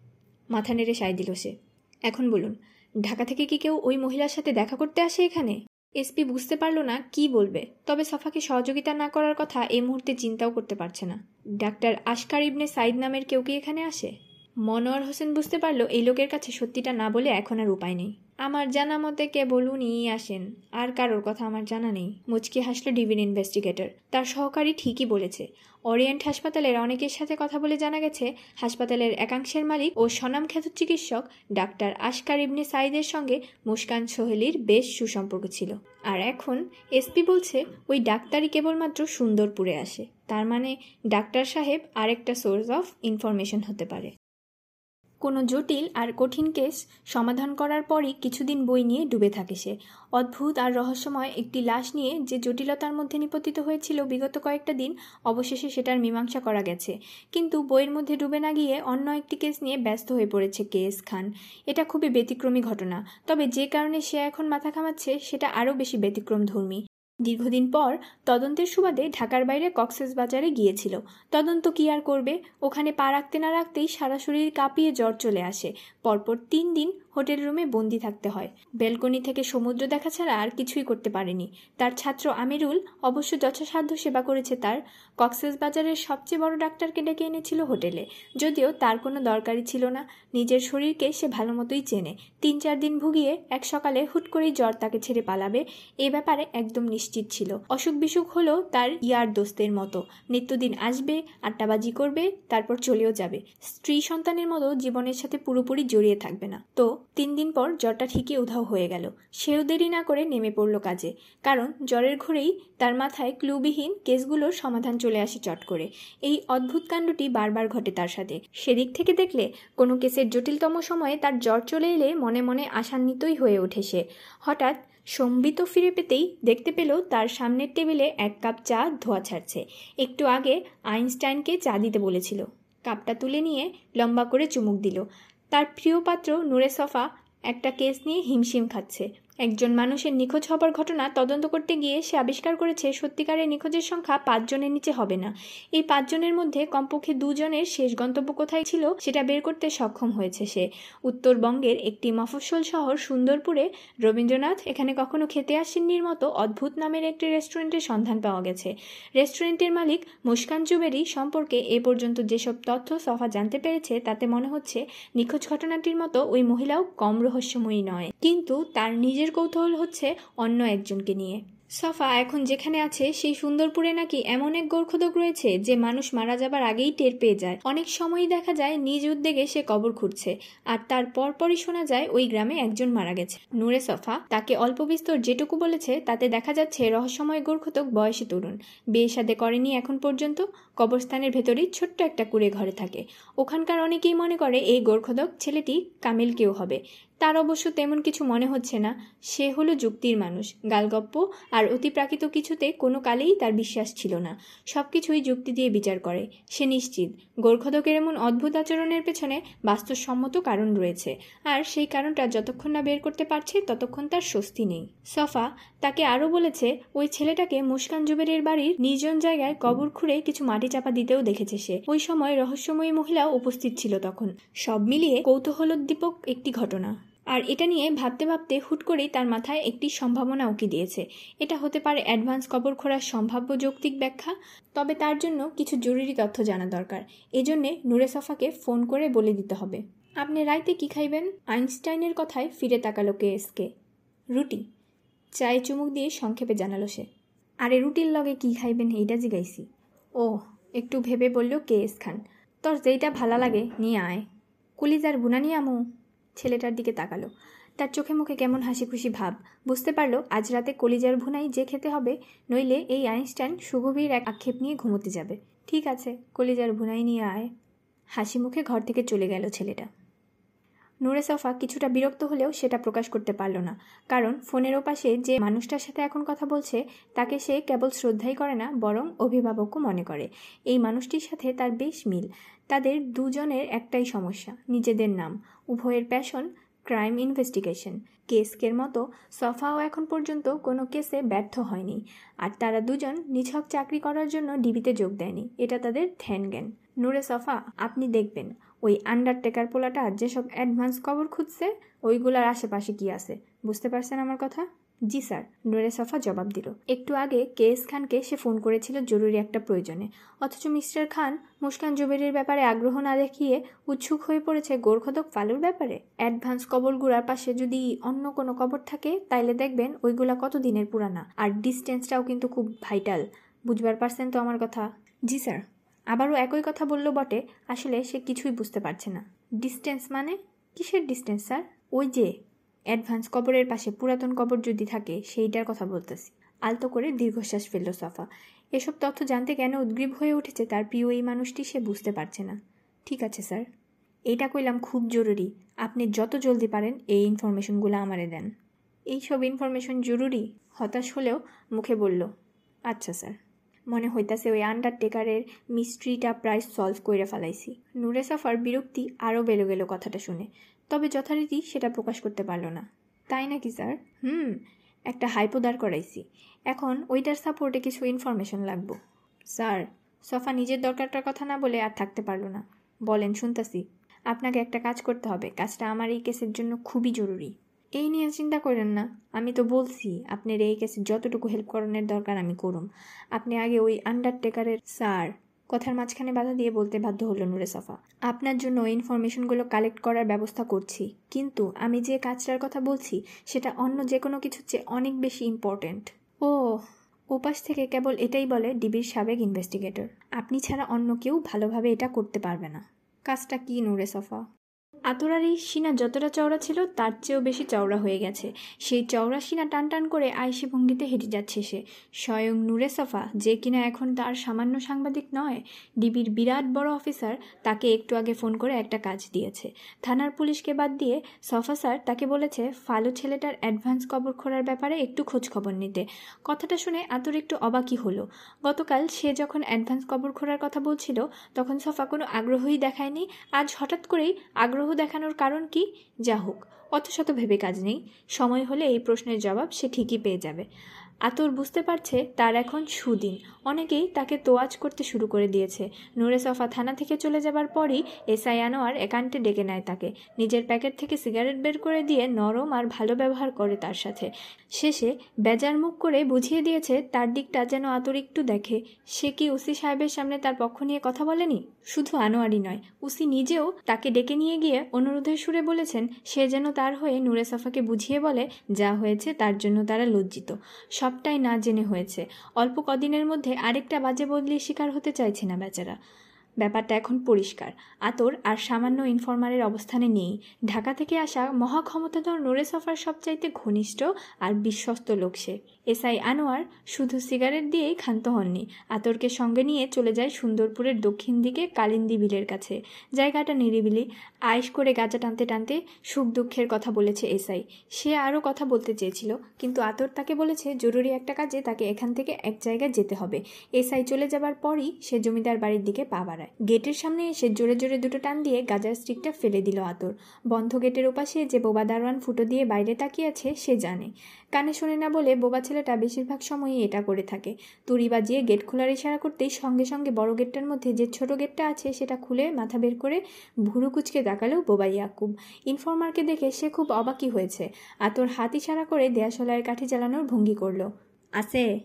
মাথা নেড়ে সাই দিল সে। এখন বলুন, ঢাকা থেকে কি কেউ ওই মহিলার সাথে দেখা করতে আসে এখানে? এসপি বুঝতে পারল না কি বলবে। তবে সফাকে সহযোগিতা না করার কথা এই মুহূর্তে চিন্তাও করতে পারছে না। ডাক্তার আশকার ইবনে সাইদ নামের কেউ কি এখানে আসে? মনোয়ার হোসেন বুঝতে পারল এই লোকের কাছে সত্যিটা না বলে এখন আর উপায় নেই। আমার জানা মতে কে বলুন ই আসেন, আর কারোর কথা আমার জানা নেই, মুচকি হাসলো ডিভিন ইনভেস্টিগেটর। তার সহকারী ঠিকই বলেছে, ওরিয়েন্ট হাসপাতালের অনেকের সাথে কথা বলে জানা গেছে, হাসপাতালের একাংশের মালিক ও স্বনামখ্যাত চিকিৎসক ডাক্তার আশকার ইবনে সাইদের সঙ্গে মুস্কান সোহেলির বেশ সুসম্পর্ক ছিল। আর এখন এসপি বলছে, ওই ডাক্তারই কেবলমাত্র সুন্দরপুরে আসে, তার মানে ডাক্তার সাহেব আরেকটা সোর্স অফ ইনফরমেশন হতে পারে। কোনো জটিল আর কঠিন কেস সমাধান করার পরই কিছুদিন বই নিয়ে ডুবে থাকে সে। অদ্ভুত আর রহস্যময় একটি লাশ নিয়ে যে জটিলতার মধ্যে নিপতিত হয়েছিল বিগত কয়েকটা দিন, অবশেষে সেটার মীমাংসা করা গেছে। কিন্তু বইয়ের মধ্যে ডুবে না গিয়ে অন্য একটি কেস নিয়ে ব্যস্ত হয়ে পড়েছে কেএস খান। এটা খুবই ব্যতিক্রমী ঘটনা, তবে যে কারণে সে এখন মাথা খামাচ্ছে সেটা আরও বেশি ব্যতিক্রম ধর্মী দীর্ঘদিন পর তদন্তের সুবাদে ঢাকার বাইরে কক্সেস বাজারে গিয়েছিল। তদন্ত কি আর করবে? ওখানে পা রাখতে না রাখতেই সারা শরীর কাঁপিয়ে জ্বর চলে আসে। পরপর তিন দিন হোটেল রুমে বন্দি থাকতে হয়। বেলকনি থেকে সমুদ্র দেখা ছাড়া আর কিছুই করতে পারেনি। তার ছাত্র আমিরুল অবশ্য যথাসাধ্য সেবা করেছে তার। কক্সেস বাজারের সবচেয়ে বড় ডাক্তারকে ডেকে এনেছিল হোটেলে। যদিও তার কোনো দরকারই ছিল না। নিজের শরীরকে সে ভালো মতোই চেনে। তিন চার দিন ভুগিয়ে এক সকালে হুট করেই জ্বর তাকে ছেড়ে পালাবে। এ ব্যাপারে একদম নিশ্চিত ছিল। অসুখ বিসুখ হলেও তার ইয়ার দোস্তের মতো। নিত্যদিন আসবে আট্টাবাজি করবে, তারপর চলেও যাবে। স্ত্রী সন্তানের মতো জীবনের সাথে পুরোপুরি জড়িয়ে থাকবে না। তো তিন দিন পর জ্বরটা ঠিকই উধাও হয়ে গেল। সেও দেরি না করে নেমে পড়ল কাজে। কারণ জ্বরের ঘুরেই তার মাথায় ক্লুবিহীন কেসগুলোর সমাধান চলে আসে চট করে। এই অদ্ভুত কাণ্ডটি বারবার ঘটে তার সাথে। সেদিক থেকে দেখলে কোনো কেসের জটিলতম সময়ে তার জ্বর চলে এলে মনে মনে আশান্বিতই হয়ে ওঠে সে। হঠাৎ সম্বিত ফিরে পেতেই দেখতে পেল তার সামনের টেবিলে এক কাপ চা ধোয়া ছাড়ছে। একটু আগে আইনস্টাইনকে চা দিতে বলেছিল। কাপটা তুলে নিয়ে লম্বা করে চুমুক দিল। তার প্রিয় পাত্র নূরে সফা একটা কেস নিয়ে হিমশিম খাচ্ছে। একজন মানুষের নিখোঁজ হবার ঘটনা তদন্ত করতে গিয়ে সে আবিষ্কার করেছে, সত্যিকারের নিখোঁজের সংখ্যা পাঁচজনের নিচে হবে না। এই পাঁচজনের মধ্যে কমপক্ষে দুজনের শেষ গন্তব্য কোথায় ছিল সেটা বের করতে সক্ষম হয়েছে সে। উত্তরবঙ্গের একটি মফস্বল শহর সুন্দরপুরে রবীন্দ্রনাথ এখানে কখনো খেতে আসেননির মতো অদ্ভুত নামের একটি রেস্টুরেন্টের সন্ধান পাওয়া গেছে। রেস্টুরেন্টের মালিক মুস্কান জুবেরি সম্পর্কে এ পর্যন্ত যেসব তথ্য সফা জানতে পেরেছে, তাতে মনে হচ্ছে নিখোঁজ ঘটনাটির মতো ওই মহিলাও কম রহস্যময়ী নয়। কিন্তু তার নিজের কৌতূহল হচ্ছে অন্য একজনকে নিয়ে। সফা এখন যেখানে আছে, সেই সুন্দরপুরে নাকি এমন এক গোর্খদক রয়েছে যে মানুষ মারা যাবার আগেই টের পেয়ে যায়। অনেক সময়ই দেখা যায় নিজ উদ্যোগে সে কবর খুঁড়ছে, আর তার পরপরই শোনা যায় ওই গ্রামে একজন মারা গেছে। নূরে সফা তাকে অল্প বিস্তর যেটুকু বলেছে, তাতে দেখা যাচ্ছে রহস্যময় গোর্খদক বয়সী তরুণ। বিয়ে সাদে করেনি এখন পর্যন্ত, কবরস্থানের ভেতরেই ছোট্ট একটা কুড়ে ঘরে থাকে। ওখানকার অনেকেই মনে করে এই গোর্খদক ছেলেটি কামিল কেউ হবে। তার অবশ্য তেমন কিছু মনে হচ্ছে না। সে হলো যুক্তির মানুষ। গালগপ্প আর অতিপ্রাকৃত কিছুতে কোনো কালেই তার বিশ্বাস ছিল না। সব কিছুই যুক্তি দিয়ে বিচার করে। সে নিশ্চিত। গোর্খদকের এমন অদ্ভুত আচরণের পেছনে বাস্তবসম্মত কারণ রয়েছে। আর সেই কারণটা যতক্ষণ না বের করতে পারছে, ততক্ষণ তার স্বস্তি নেই। সফা তাকে আরও বলেছে, ওই ছেলেটাকে মুস্কান জুবেরের বাড়ির নির্জন জায়গায় কবর খুঁড়ে কিছু মাটি চাপা দিতেও দেখেছে সে। ওই সময় রহস্যময়ী মহিলাও উপস্থিত ছিল তখন। সব মিলিয়ে কৌতূহলোদ্দীপক একটি ঘটনা। আর এটা নিয়ে ভাবতে ভাবতে হুট করেই তার মাথায় একটি সম্ভাবনা উকি দিয়েছে। এটা হতে পারে অ্যাডভান্স কবর খোঁড়ার সম্ভাব্য যৌক্তিক ব্যাখ্যা, তবে তার জন্য কিছু জরুরি তথ্য জানা দরকার। এজন্যে নুরে সফাকে ফোন করে বলে দিতে হবে। আপনি রাইতে কি খাইবেন? আইনস্টাইনের কথায় ফিরে তাকালো কে এসকে রুটি। চায়ে চুমুক দিয়ে সংক্ষেপে জানালো সে। আরে রুটির লগে কি খাইবেন এইটা জিগাইছি। ও একটু ভেবে বলল কে এস খান। তোর যেইটা ভালো লাগে নিয়ে আয়। কুলিজার বুনা নিয়ে আমু। ছেলেটার দিকে তাকালো। তার চোখে মুখে কেমন হাসি খুশি ভাব। বুঝতে পারল, আজ রাতে কলিজার ভুনাই যে খেতে হবে, নইলে এই আইনস্টাইন সুগভীর এক আক্ষেপ নিয়ে ঘুমোতে যাবে। ঠিক আছে, কলিজার ভুনাই নিয়ে আয়। হাসি মুখে ঘর থেকে চলে গেল ছেলেটা। নুরে সফা কিছুটা বিরক্ত হলেও সেটা প্রকাশ করতে পারল না। কারণ ফোনের ওপাশে যে মানুষটার সাথে এখন কথা বলছে, তাকে সে কেবল শ্রদ্ধাই করে না, বরং অভিভাবকও মনে করে। এই মানুষটির সাথে তার বেশ মিল। তাদের দুজনের একটাই সমস্যা, নিজেদের নাম। উভয়ের প্যাশন ক্রাইম ইনভেস্টিগেশন কেসকের মতো সফাও এখন পর্যন্ত কোনো কেসে ব্যর্থ হয়নি। আর তারা দুজন নিছক চাকরি করার জন্য ডিবিতে যোগ দেয়নি। এটা তাদের ধ্যান জ্ঞান। নুরে সফা, আপনি দেখবেন, ওই আন্ডারটেকার পোলাটা যেসব অ্যাডভান্স কবর খুঁজছে, ওইগুলার আশেপাশে কি আছে? বুঝতে পারছেন আমার কথা? জি স্যার নুরে সফা জবাব দিল। একটু আগে কে এস খানকে সে ফোন করেছিল জরুরি একটা প্রয়োজনে। অথচ মিস্টার খান মুস্কান জুবেরির ব্যাপারে আগ্রহ না দেখিয়ে উৎসুক হয়ে পড়েছে গোরখদক ফালুর ব্যাপারে। অ্যাডভান্স কবরগুলার পাশে যদি অন্য কোনো কবর থাকে তাইলে দেখবেন ওইগুলা কত দিনের পুরানা। আর ডিস্টেন্সটাও কিন্তু খুব ভাইটাল। বুঝবার পারছেন তো আমার কথা? জি স্যার। আবারও একই কথা বলল বটে আসলে সে কিছুই বুঝতে পারছে না। ডিস্টেন্স মানে? কিসের ডিস্টেন্স স্যার? ওই যে অ্যাডভান্স কবরের পাশে পুরাতন কবর যদি থাকে, সেইটার কথা বলতেছি। আলতো করে দীর্ঘশ্বাস ফেলল সফা। এসব তথ্য জানতে কেন উদ্গ্রীব হয়ে উঠেছে তার প্রিয় এই মানুষটি সে বুঝতে পারছে না। ঠিক আছে, স্যার। এইটা কইলাম খুব জরুরি। আপনি যত জলদি পারেন এই ইনফরমেশনগুলো আমারে দেন। এইসব ইনফরমেশন জরুরি? হতাশ হলেও মুখে বলল আচ্ছা স্যার। মনে হইতাছে ওই আন্ডারটেকারের মিস্ট্রিটা প্রায় সলভ করে ফেলাইছি। নুরে সাফার বিরক্তি আরও বেড়ে গেল কথাটা শুনে। তবে যথারীতি সেটা প্রকাশ করতে পারল না। তাই নাকি, স্যার? হুম, একটা হাইপো দাঁড় করাইছি। এখন ওইটার সাপোর্টে কিছু ইনফরমেশন লাগবো। স্যার, সফা নিজের দরকারটার কথা না বলে আর থাকতে পারল না। বলেন, শুনতাছি। আপনাকে একটা কাজ করতে হবে। কাজটা আমার এই কেসের জন্য খুবই জরুরি। এই নিয়ে চিন্তা করেন না। আমি তো বলছি, আপনার এই কেসে যতটুকু হেল্প করানোর দরকার আমি করুম। আপনি আগে ওই আন্ডারটেকারের স্যার কথার মাঝখানে বাধা দিয়ে বলতে বাধ্য হলো নুরে সাফা। আপনার জন্য ইনফরমেশনগুলো কালেক্ট করার ব্যবস্থা করছি। কিন্তু আমি যে কাজটার কথা বলছি, সেটা অন্য যে কোনো কিছুর চেয়ে অনেক বেশি ইম্পর্ট্যান্ট ও ওপাশ থেকে কেবল এটাই বলে ডিবির সাবেক ইনভেস্টিগেটর আপনি ছাড়া অন্য কেউ ভালোভাবে এটা করতে পারবে না। কাজটা কি নুরে সফা? আতরার এই সিনা যতটা চওড়া ছিল, তার চেয়েও বেশি চওড়া হয়ে গেছে। সেই চওড়া সিনা টান টান করে আইসি ভঙ্গিতে হেঁটে যাচ্ছে সে। স্বয়ং নুরে সফা, যে কিনা এখন তার সামান্য সাংবাদিক নয়, ডিবির বিরাট বড় অফিসার, তাকে একটু আগে ফোন করে একটা কাজ দিয়েছে। থানার পুলিশকে বাদ দিয়ে সফা স্যার তাকে বলেছে, ফালু ছেলেটার অ্যাডভান্স কবর খোঁড়ার ব্যাপারে একটু খোঁজ খবর নিতে। কথাটা শুনে আতর একটু অবাকই হলো। গতকাল সে যখন অ্যাডভান্স কবর খোঁড়ার কথা বলছিল, তখন সফা কোনো আগ্রহই দেখায়নি। আজ হঠাৎ করেই আগ্রহ দেখানোর কারণ কি? যা হোক অত শত ভেবে কাজ নেই। সময় হলে এই প্রশ্নের জবাব সে ঠিকই পেয়ে যাবে। আতর বুঝতে পারছে তার এখন সুদিন। অনেকেই তাকে তোয়াজ করতে শুরু করে দিয়েছে। নুরে সফা থানা থেকে চলে যাবার পরই এসআই আনোয়ার একান্টে ডেকে নেয় তাকে। নিজের প্যাকেট থেকে সিগারেট বের করে দিয়ে নরম আর ভালো ব্যবহার করে তার সাথে। শেষে বেজার মুখ করে বুঝিয়ে দিয়েছে তার দিকটা যেন আতর একটু দেখে। সে কি উসি সাহেবের সামনে তার পক্ষ নিয়ে কথা বলেনি? শুধু আনোয়ারই নয় উসি নিজেও তাকে ডেকে নিয়ে গিয়ে অনুরোধের সুরে বলেছেন, সে যেন তার হয়ে নুরে সফাকে বুঝিয়ে বলে যা হয়েছে তার জন্য তারা লজ্জিত। সবটাই না জেনে হয়েছে। অল্প কদিনের মধ্যে আরেকটা বাজে বদলির শিকার হতে চাইছে না বেচারা। ব্যাপারটা এখন পরিষ্কার। আতর আর সামান্য ইনফরমারের অবস্থানে নেই। ঢাকা থেকে আসা মহাক্ষমতাধর নোরে সফার সবচাইতে ঘনিষ্ঠ আর বিশ্বস্ত লোক সে। এসআই আনোয়ার শুধু সিগারেট দিয়েই ক্ষান্ত হননি। আতরকে সঙ্গে নিয়ে চলে যায় সুন্দরপুরের দক্ষিণ দিকে কালিন্দি বিলের কাছে। জায়গাটা নিরিবিলি। আয়েস করে গাঁজা টানতে টানতে সুখ দুঃখের কথা বলেছে এসআই সে আরও কথা বলতে চেয়েছিল, কিন্তু আতর তাকে বলেছে, জরুরি একটা কাজে তাকে এখান থেকে এক জায়গায় যেতে হবে। এসআই চলে যাবার পরই সে জমিদার বাড়ির দিকে পা বাড়ায়। দাঁড়ায় গেটের সামনে এসে জোরে জোরে দুটো টান দিয়ে গাজার স্টিকটা ফেলে দিল আতর। বন্ধ গেটের ওপাশে যে বোবা দারোয়ান ফুটো দিয়ে বাইরে তাকিয়ে আছে, সে জানে। কানে শোনে না বলে বোবা ছেলেটা বেশিরভাগ সময়ই এটা করে থাকে। তুড়ি বাজিয়ে গেট খোলার ইশারা করতেই সঙ্গে সঙ্গে বড় গেটটার মধ্যে যে ছোট গেটটা আছে, সেটা খুলে মাথা বের করে ভুরু কুচকে তাকালো বোবা ইয়াকুব। ইনফর্মারকে দেখে সে খুব অবাকই হয়েছে। আতর হাত ইশারা করে দেয়াশলায়ের কাঠি জ্বালানোর ভঙ্গি করল। আছে।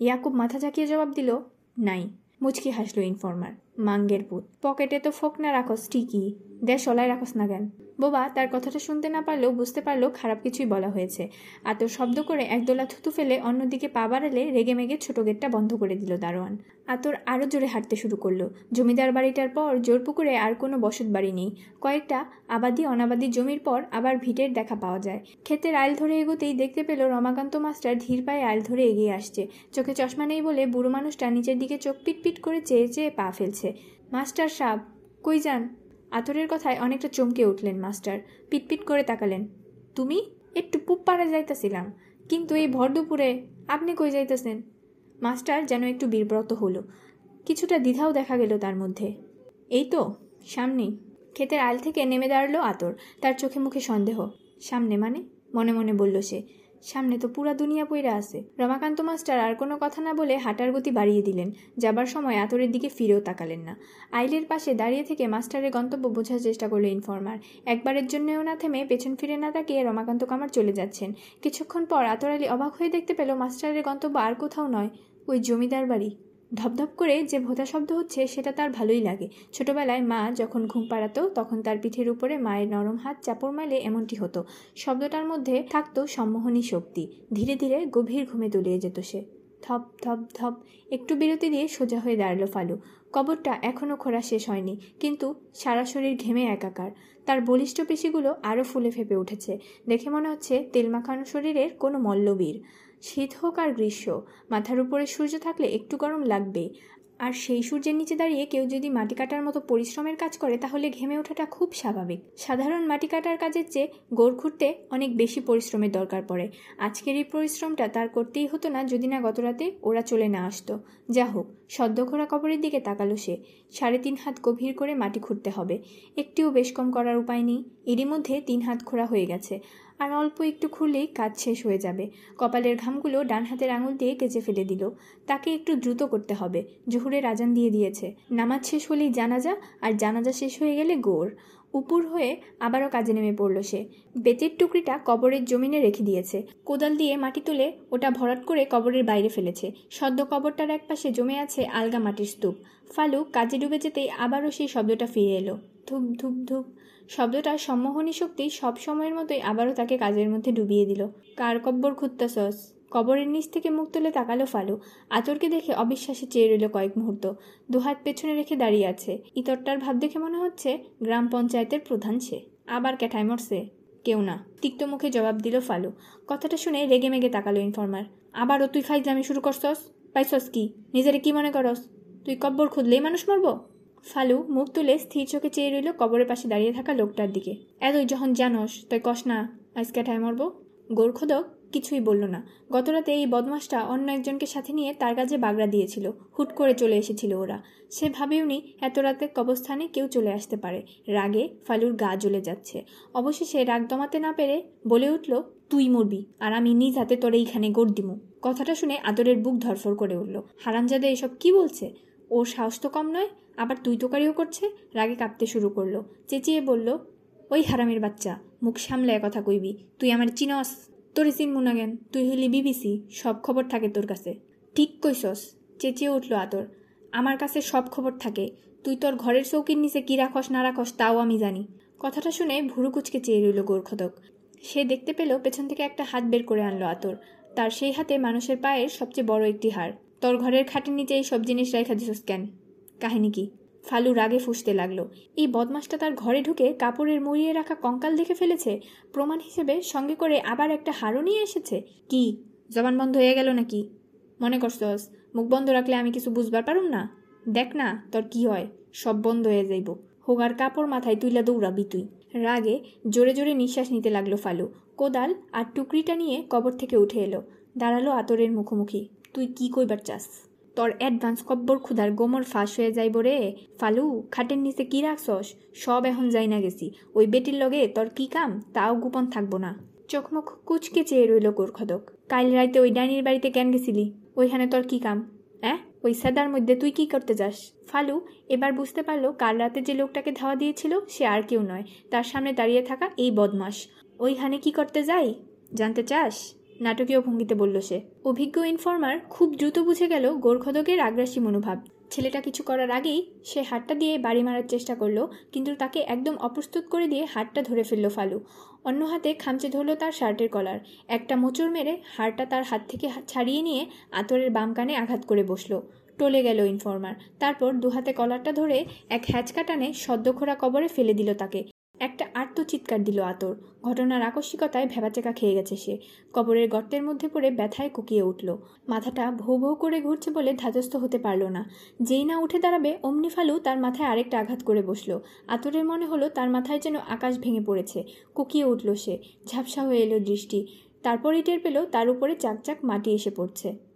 ইয়াকুব মাথা ঝাঁকিয়ে জবাব দিল, নাই। মুচকি হাসলো ইনফর্মার। মাঙ্গের পুত। পকেটে তো ফোকনা না স্টিকি দে সলাই রাখস না কেন? বোবা তার কথাটা শুনতে না পারলেও বুঝতে পারল খারাপ কিছুই বলা হয়েছে। আতর শব্দ করে একদোলা থুতু ফেলে অন্যদিকে পা বাড়ালে রেগে মেগে ছোট গেটটা বন্ধ করে দিল দারোয়ান। আতর আরও জোরে হাঁটতে শুরু করল। জমিদার বাড়িটার পর জোরপুকুরে আর কোনো বসত বাড়ি নেই। কয়েকটা আবাদি অনাবাদি জমির পর আবার ভিটের দেখা পাওয়া যায়। ক্ষেতের আইল ধরে এগোতেই দেখতে পেল রমাকান্ত মাস্টার ধীর পায়ে আইল ধরে এগিয়ে আসছে। চোখে চশমা নেই বলে বুড়ো মানুষটা নিচের দিকে চোখ পিট করে চেয়ে চেয়ে পা ফেলছে। মাস্টার সাব, কই যান? আতরের কথায় অনেকটা চমকে উঠলেন মাস্টার। পিটপিট করে তাকালেন। তুমি? একটু পুপ পাড়া যাইতাছিলাম। কিন্তু এই ভর দুপুরে আপনি কই যাইতেছেন? মাস্টার যেন একটু বিব্রত হলো। কিছুটা দ্বিধাও দেখা গেল তার মধ্যে। এই তো, সামনেই। ক্ষেতের আল থেকে নেমে দাঁড়াল আতর। তার চোখে মুখে সন্দেহ। সামনে মানে? মনে মনে বলল সে। সামনে তো পুরা দুনিয়া পইরা আছে। রমাকান্ত মাস্টার আর কোনো কথা না বলে হাঁটার গতি বাড়িয়ে দিলেন। যাবার সময় আতরের দিকে ফিরেও তাকালেন না। আইলের পাশে দাঁড়িয়ে থেকে মাস্টারের গন্তব্য বোঝার চেষ্টা করল ইনফর্মার। একবারের জন্যও না থেমে পেছন ফিরে না তাকিয়ে রমাকান্ত কামার চলে যাচ্ছেন। কিছুক্ষণ পর আতর আলী অবাক হয়ে দেখতে পেল মাস্টারের গন্তব্য আর কোথাও নয়, ওই জমিদার বাড়ি। ধপধপ করে যে ভোতা শব্দ হচ্ছে সেটা তার ভালোই লাগে। ছোটবেলায় মা যখন ঘুম পাড়াতো, তখন তার পিঠের উপরে মায়ের নরম হাত চাপড় মাইলে এমনটি হতো। শব্দটার মধ্যে থাকতো সম্মোহনী শক্তি। ধীরে ধীরে গভীর ঘুমে তলিয়ে যেত সে। ধপ ধপ ধপ, একটু বিরতি দিয়ে সোজা হয়ে দাঁড়াল ফালু। কবরটা এখনও খোরা শেষ হয়নি, কিন্তু সারা শরীর ঘেমে একাকার। তার বলিষ্ঠ পেশিগুলো আরও ফুলে ফেপে উঠেছে। দেখে মনে হচ্ছে তেল মাখানো শরীরের কোনো মল্লবীর। শীত হোক আর গ্রীষ্ম, মাথার উপরে সূর্য থাকলে একটু গরম লাগবেই। আর সেই সূর্যের নিচে দাঁড়িয়ে কেউ যদি মাটি কাটার মতো পরিশ্রমের কাজ করে, তাহলে ঘেমে ওঠাটা খুব স্বাভাবিক। সাধারণ মাটি কাটার কাজের চেয়ে গোড় খুঁড়তে অনেক বেশি পরিশ্রমের দরকার পড়ে। আজকের এই পরিশ্রমটা তার করতেই হতো না যদি না গতরাতে ওরা চলে না আসতো। যা হোক, সদ্য খোরা কবরের দিকে তাকালো সে। সাড়ে তিন হাত গভীর করে মাটি খুঁড়তে হবে। একটিও বেশ কম করার উপায় নেই। এরই মধ্যে তিন হাত খোঁড়া হয়ে গেছে। আর অল্প একটু খুললেই কাজ শেষ হয়ে যাবে। কপালের ঘামগুলো ডান হাতের আঙুল দিয়ে কেচে ফেলে দিল। তাকে একটু দ্রুত করতে হবে। জহুরের আজান দিয়ে দিয়েছে। নামাজ শেষ হলেই জানাজা, আর জানাজা শেষ হয়ে গেলে গোর। উপুর হয়ে আবারও কাজে নেমে পড়ল সে। বেতের টুকরিটা কবরের জমিনে রেখে দিয়েছে। কোদাল দিয়ে মাটি তুলে ওটা ভরাট করে কবরের বাইরে ফেলেছে। সদ্য কবরটার এক পাশে জমে আছে আলগা মাটির স্তূপ। ফালু কাজে ডুবে যেতেই আবারও সেই শব্দটা ফিরে এলো। ধূপ ধূপ ধূপ। শব্দটার সম্মোহনী শক্তি সব সময়ের মতোই আবারও তাকে কাজের মধ্যে ডুবিয়ে দিল। কার কব্বর সস কবরের নিচ থেকে মুখ তুলে তাকালো ফালু। আতরকে দেখে অবিশ্বাসে চেয়ে রইল কয়েক মুহূর্ত। দুহাত পেছনে রেখে দাঁড়িয়ে আছে। ইতরটার ভাব দেখে মনে হচ্ছে গ্রাম পঞ্চায়েতের প্রধান সে। আবার ক্যাঠায় মরছে। কেউ না। তিক্ত মুখে জবাব দিল ফালু। কথাটা শুনে রেগে মেগে তাকালো ইনফর্মার। আবারও তুই খাইজলামি শুরু করছস? পাইছস কি? নিজেরে কি মনে করস? তুই কব্বর খুঁদলেই মানুষ মরবো? ফালু মুখ তুলে স্থির চোখে চেয়ে রইল কবরের পাশে দাঁড়িয়ে থাকা লোকটার দিকে। এতই যখন জানস, তাই কস না, আজকে ঠায় মরবো? গোর্খদক কিছুই বলল না। গতরাতে এই বদমাসটা অন্য একজনকে সাথে নিয়ে তার কাজে বাগড়া দিয়েছিল। হুট করে চলে এসেছিল ওরা। সে ভাবেওনি এত রাতে কবস্থানে কেউ চলে আসতে পারে। রাগে ফালুর গা জ্বলে যাচ্ছে। অবশেষে রাগ দমাতে না পেরে বলে উঠল, তুই মরবি, আর আমি নিজ হাতে তোরে এইখানে গোড় দিমু। কথাটা শুনে আদরের বুক ধরফর করে উঠল। হারামজাদে এসব কি বলছে? ওর সাহস তো কম নয়। আবার তুই তোকারিও করছে। রাগে কাঁপতে শুরু করল। চেঁচিয়ে বলল, ওই হারামের বাচ্চা, মুখ সামলে কথা কইবি। তুই আমার চিনস, তোরে চিনমু না জ্ঞান তুই হইলি বিবিসি, সব খবর থাকে তোর কাছে। ঠিক কইসস, চেঁচিয়ে উঠল আতর। আমার কাছে সব খবর থাকে। তুই তোর ঘরের চৌকির নিচে কী রাখস, না রাখস, তাও আমি জানি। কথাটা শুনে ভুরু কুচকে চেয়ে রইল গোরখদক। সে দেখতে পেল পেছন থেকে একটা হাত বের করে আনলো আতর। তার সেই হাতে মানুষের পায়ের সবচেয়ে বড় একটি হার তোর ঘরের খাটের নিচে এই সব জিনিস রেখা দিছস কেন? কাহিনী কি? ফালু রাগে ফুসতে লাগল। এই বদমাসটা তার ঘরে ঢুকে কাপড়ের মুড়িয়ে রাখা কঙ্কাল দেখে ফেলেছে। প্রমাণ হিসেবে সঙ্গে করে আবার একটা হারও নিয়ে এসেছে। কি? জবান বন্ধ হয়ে গেল নাকি? মনে করছস, মুখ বন্ধ রাখলে আমি কিছু বুঝবার পারুম না? দেখ না, তোর কি হয়? সব বন্ধ হয়ে যাইব। হোগার কাপড় মাথায় তুইলা দৌড়াবি তুই। রাগে জোরে জোরে নিঃশ্বাস নিতে লাগল ফালু। কোদাল আর টুকরিটা নিয়ে কবর থেকে উঠে এলো। দাঁড়াল আতরের মুখোমুখি। তুই কি কইবার চাস? তোর অ্যাডভান্স কব্বর ক্ষুধার গোমর ফাঁস হয়ে যাইব রে। ফালু, খাটের নিচে কি রাখছস? সব এখন যাই না গেছি। ওই বেটির লগে তোর কি কাম? তাও গোপন থাকব না। চোখমুখ কুচকে চেয়ে রইল গোরখদক কাল রাইতে ওই ডাইনির বাড়িতে কেন গেছিলি? ওইখানে তোর কি কাম? হ্যাঁ ওই সাদার মধ্যে তুই কি করতে যাস? ফালু, এবার বুঝতে পারল কাল রাতে যে লোকটাকে ধাওয়া দিয়েছিল, সে আর কেউ নয়। তার সামনে দাঁড়িয়ে থাকা এই বদমাস ওইখানে কি করতে যাই? জানতে চাস? নাটকীয় ভঙ্গিতে বলল সে। অভিজ্ঞ ইনফর্মার খুব দ্রুত বুঝে গেল গোরখদকের আগ্রাসী মনোভাব। ছেলেটা কিছু করার আগেই সে হাতটা দিয়ে বাড়ি মারার চেষ্টা করল, কিন্তু তাকে একদম অপ্রস্তুত করে দিয়ে হাতটা ধরে ফেলল ফালু। অন্য হাতে খামচে ধরলো তার শার্টের কলার। একটা মোচড় মেরে হাড়টা তার হাত থেকে ছাড়িয়ে নিয়ে আতরের বাম কানে আঘাত করে বসল। টলে গেল ইনফর্মার তারপর দুহাতে কলারটা ধরে এক হ্যাচকা টানে সদ্যখোরা কবরে ফেলে দিল তাকে। একটা আর্ত চিৎকার দিল আতর। ঘটনার আকস্মিকতায় ভেবাচেকা খেয়ে গেছে সে। কবরের গর্তের মধ্যে পড়ে ব্যথায় কুকিয়ে উঠল। মাথাটা ভৌ ভৌ করে ঘুরছে বলে ধাতস্থ হতে পারল না। যেই না উঠে দাঁড়াবে, অমনি ফালু তার মাথায় আরেকটা আঘাত করে বসল। আতরের মনে হলো তার মাথায় যেন আকাশ ভেঙে পড়েছে। কুকিয়ে উঠল সে। ঝাপসা হয়ে এলো দৃষ্টি। তারপরই টের পেল তার উপরে চাকচাক মাটি এসে পড়ছে।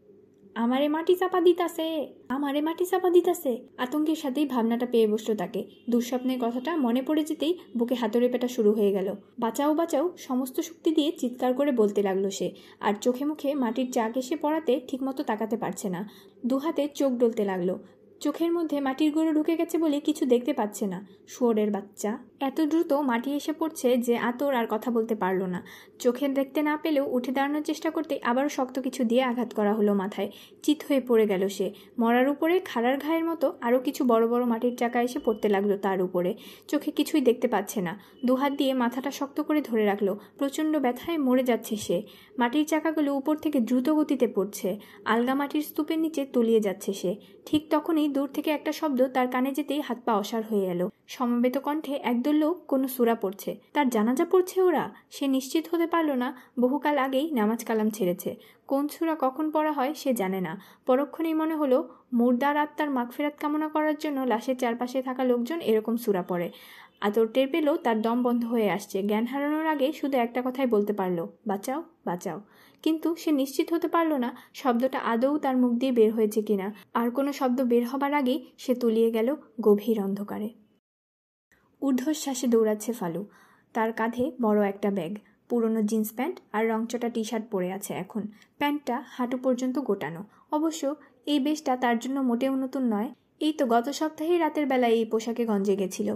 আমারে মাটি চাপা দিতাছে, আমারে মাটি চাপা দিতাছে। আতঙ্কের সাথেই ভাবনাটা পেয়ে বসল তাকে। দুঃস্বপ্নের কথাটা মনে পড়ে যেতেই বুকে হাতরে পেটা শুরু হয়ে গেল। বাঁচাও বাঁচাও, সমস্ত শক্তি দিয়ে চিৎকার করে বলতে লাগল সে। আর চোখে মুখে মাটির চাক এসে পড়াতে ঠিকমতো তাকাতে পারছে না। দুহাতে চোখ ডলতে লাগল। চোখের মধ্যে মাটির গুঁড়ো ঢুকে গেছে বলে কিছু দেখতে পাচ্ছে না। শুয়োরের বাচ্চা। এত দ্রুত মাটি এসে পড়ছে যে আতর আর কথা বলতে পারল না। চোখে দেখতে না পেলেও উঠে দাঁড়ানোর চেষ্টা করতে আবারও শক্ত কিছু দিয়ে আঘাত করা হলো মাথায়। চিত হয়ে পড়ে গেল সে। মরার উপরে খাড়ার ঘায়ের মতো আরও কিছু বড় বড় মাটির চাকা এসে পড়তে লাগল তার উপরে। চোখে কিছুই দেখতে পাচ্ছে না। দুহাত দিয়ে মাথাটা শক্ত করে ধরে রাখল। প্রচণ্ড ব্যথায় মরে যাচ্ছে সে। মাটির চাকাগুলো উপর থেকে দ্রুত গতিতে পড়ছে। আলগা মাটির স্তূপের নিচে তলিয়ে যাচ্ছে সে। ঠিক তখনই দূর থেকে একটা শব্দ তার কানে যেতেই হাত পা অসার হয়ে এলো। সমবেত কণ্ঠে একদল লোক কোনো সুরা পড়ছে। তার জানাজা পড়ছে ওরা। সে নিশ্চিত হতে পারল না, বহুকাল আগেই নামাজ কালাম ছেড়েছে। কোন সুরা কখন পড়া হয় সে জানে না। পরক্ষণেই মনে হলো, মুর্দার আত্মার মাগফেরাত কামনা করার জন্য লাশের চারপাশে থাকা লোকজন এরকম সুরা পড়ে। আতর টের পেলেও তার দম বন্ধ হয়ে আসছে। জ্ঞান হারানোর আগে শুধু একটা কথাই বলতে পারল, বাঁচাও বাঁচাও। কিন্তু সে নিশ্চিত হতে পারল না, শব্দটা আদৌ তার মুখ দিয়ে বের হয়েছে কিনা। আর কোনো শব্দ বের হবার আগেই সে তলিয়ে গেল গভীর অন্ধকারে। ঊর্ধ্বশ্বাসে দৌড়াচ্ছে ফালু। তার কাঁধে বড় একটা ব্যাগ, পুরনো জিন্স প্যান্ট আর রংচটা টি শার্ট পরে আছে এখন। প্যান্টটা হাঁটু পর্যন্ত গোটানো। অবশ্য এই বেশটা তার জন্য মোটেও নতুন নয়। এই তো গত সপ্তাহেই রাতের বেলায় এই পোশাকে গঞ্জে গেছিল।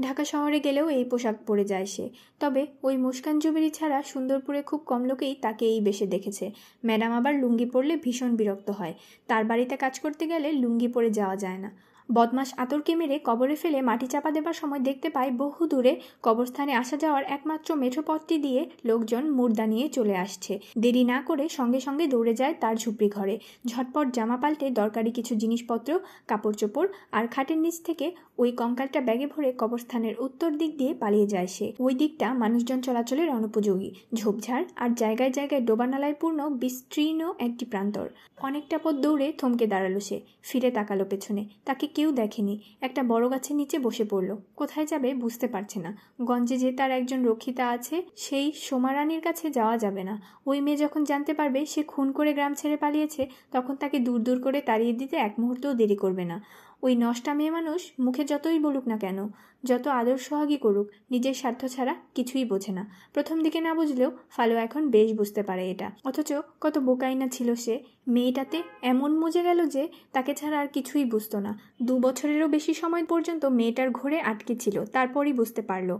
ঢাকা শহরে গেলেও এই পোশাক পরে যায় সে। তবে ওই মুস্কান জুবিরি ছাড়া সুন্দরপুরে খুব কম লোকেই তাকে এই বেশে দেখেছে। ম্যাডাম আবার লুঙ্গি পরলে ভীষণ বিরক্ত হয়। তার বাড়িতে কাজ করতে গেলে লুঙ্গি পরে যাওয়া যায় না। বদমাস আতরকে মেরে কবরে ফেলে মাটি চাপা দেবার সময় দেখতে পায় বহু দূরে কবরস্থানে আসা যাওয়ার একমাত্র মেঠো পথটি দিয়ে লোকজন মুর্দা নিয়ে চলে আসছে। দেরি না করে সঙ্গে সঙ্গে দৌড়ে যায় তার ঝুপড়ি ঘরে। ঝটপট জামা পাল্টে দরকারি কিছু জিনিসপত্র কাপড় চোপড় আর খাটের নিচ থেকে ওই কঙ্কালটা ব্যাগে ভরে কবরস্থানের উত্তর দিক দিয়ে পালিয়ে যায় সে। ওই দিকটা মানুষজন চলাচলের অনুপযোগী। ঝোপঝাড় আর জায়গায় জায়গায় ডোবানালায় পূর্ণ, বিস্তীর্ণ একটি প্রান্তর। অনেকটা পথ দৌড়ে থমকে দাঁড়াল সে। ফিরে তাকালো পেছনে। তাকে কেউ দেখেনি। একটা বড় গাছের নিচে বসে পড়ল। কোথায় যাবে বুঝতে পারছে না। গঞ্জে যে তার একজন রক্ষিতা আছে, সেই সোমারানির কাছে যাওয়া যাবে না। ওই মেয়ে যখন জানতে পারবে সে খুন করে গ্রাম ছেড়ে পালিয়েছে, তখন তাকে দূর দূর করে তাড়িয়ে দিতে এক মুহূর্তেও দেরি করবে না। ওই নষ্টা মেয়ে মানুষ মুখে যতই বলুক না কেন যত আদর সোহাগী করুক, নিজের স্বার্থ ছাড়া কিছুই বোঝে না। প্রথম দিকে না বুঝলেও ফালো এখন বেশ বুঝতে পারে এটা। অথচ কত বোকাই না ছিল সে। মেয়েটাতে এমন মজে গেল যে তাকে ছাড়া আর কিছুই বুঝতো না। দু বছরেরও বেশি সময় পর্যন্ত মেয়েটার ঘরে আটকে ছিল, তারপরই বুঝতে পারল।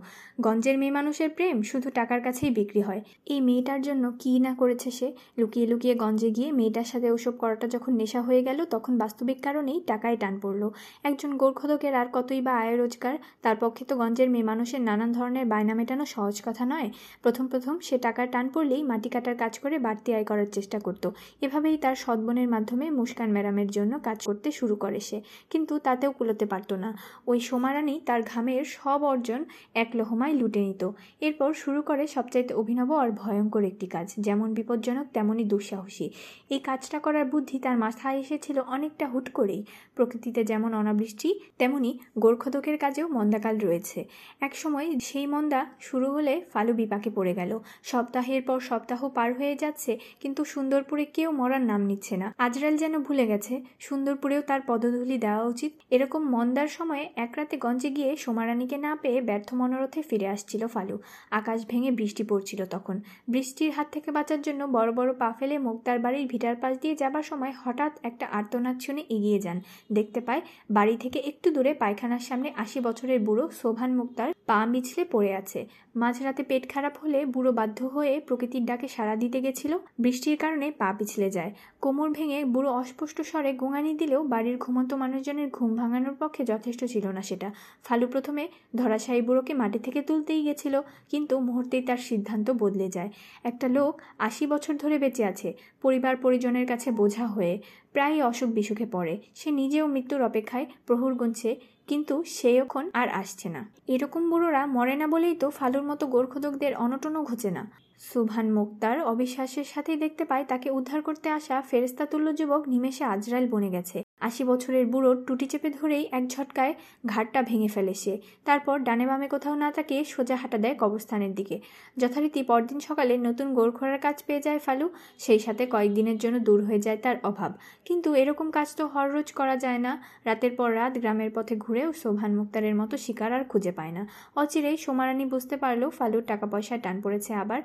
গঞ্জের মেয়ে মানুষের প্রেম শুধু টাকার কাছেই বিক্রি হয়। এই মেয়েটার জন্য কী না করেছে সে? লুকিয়ে লুকিয়ে গঞ্জে গিয়ে মেয়েটার সাথে ওসব করাটা যখন নেশা হয়ে গেল, তখন বাস্তবিক কারণেই টাকায় টান পড়ল। একজন গোর্খদকের আর কতই বা আয় রোজগার, তার পক্ষে তো গঞ্জের মেয়ে মানুষের নানান ধরনের বায়না মেটানো সহজ কথা নয়। প্রথম প্রথম সে টাকার টান পড়লেই মাটি কাটার কাজ করে বাড়তি আয় করার চেষ্টা করত। এভাবেই তার সদ্বনের মাধ্যমে মুস্কান ম্যাডামের জন্য কাজ করতে শুরু করে সে। কিন্তু তাতেও কুলোতে পারত না। ওই সোমারানি তার ঘামের সব অর্জন এক লহমায় লুটে নিত। এরপর শুরু করে সবচাইতে অভিনব আর ভয়ঙ্কর একটি কাজ। যেমন বিপজ্জনক, তেমনই দুঃসাহসী। এই কাজটা করার বুদ্ধি তার মাথায় এসেছিল অনেকটা হুট করেই। প্রকৃতিতে যেমন অনাবৃষ্টি তেমনি গোর্খদকের কাজেও মন্দা মন্দাকাল রয়েছে এক সময় সেই মন্দা শুরু হলে ফালু বিপাকে পড়ে গেল। সপ্তাহের পর সপ্তাহ পার হয়ে যাচ্ছে, কিন্তু সুন্দরপুরে কেউ মরার নাম নিচ্ছে না। আজরাল যেন ভুলে গেছে, সুন্দরপুরেও তার পদধূলি দেওয়া উচিত। এরকম মন্দার সময়ে এক রাতে গঞ্জে গিয়ে সোমারানীকে না পেয়ে ব্যর্থ মনোরথে ফিরে আসছিল ফালু। আকাশ ভেঙে বৃষ্টি পড়ছিল তখন। বৃষ্টির হাত থেকে বাঁচার জন্য বড় বড় পা ফেলে মুক্তার বাড়ির ভিটার পাশ দিয়ে যাবার সময় হঠাৎ একটা আর্তনাদ শুনে এগিয়ে যান। দেখতে পায়, বাড়ি থেকে একটু দূরে পায়খানার সামনে আশি বছরের বুড়ো শোভান মুক্তার পা মিছলে পড়ে আছে। মাঝরাতে পেট খারাপ হলে বুড়ো বাধ্য হয়ে প্রকৃতির ডাকে সাড়া দিতে গেছিল। বৃষ্টির কারণে পা পিছলে যায়। কোমর ভেঙে বুড়ো অস্পষ্ট স্বরে গোঙানি দিলেও বাড়ির ঘুমন্ত মানুষজনের ঘুম ভাঙানোর পক্ষে যথেষ্ট ছিল না সেটা। ফালু প্রথমে ধরাশায়ী বুড়োকে মাটি থেকে তুলতেই গেছিল, কিন্তু মুহূর্তেই তার সিদ্ধান্ত বদলে যায়। একটা লোক আশি বছর ধরে বেঁচে আছে, পরিবার পরিজনের কাছে বোঝা হয়ে প্রায়ই অসুখ বিসুখে পড়ে। সে নিজেও মৃত্যুর অপেক্ষায় প্রহুর গুনছে কিন্তু সে এখন আর আসছে না। এরকম বুড়োরা মরে না বলেই তো ফালুর মতো গোর্খদকদের অনটনও ঘুচে না। সুভান মুক্তার অবিশ্বাসের সাথেই দেখতে পায় তাকে উদ্ধার করতে আসা ফেরেস্তাতুল্য যুবক নিমেষে আজরাইল বনে গেছে। আশি বছরের বুড়োর টুটি চেপে ধরেই এক ঝটকায় ঘাটটা ভেঙে ফেলে সে। তারপর ডানে বামে কোথাও না তাকিয়ে সোজা হাঁটা দেয় কবরস্থানের দিকে। যথারীতি পরদিন সকালে নতুন গোরখোরার কাজ পেয়ে যায় ফালু, সেই সাথে কয়েকদিনের জন্য দূর হয়ে যায় তার অভাব। কিন্তু এরকম কাজ তো হররোজ করা যায় না। রাতের পর রাত গ্রামের পথে ঘুরেও সোভান মুক্তারের মতো শিকার আর খুঁজে পায় না। অচিরেই সোমারানি বুঝতে পারল ফালুর টাকা পয়সায় টান পড়েছে আবার।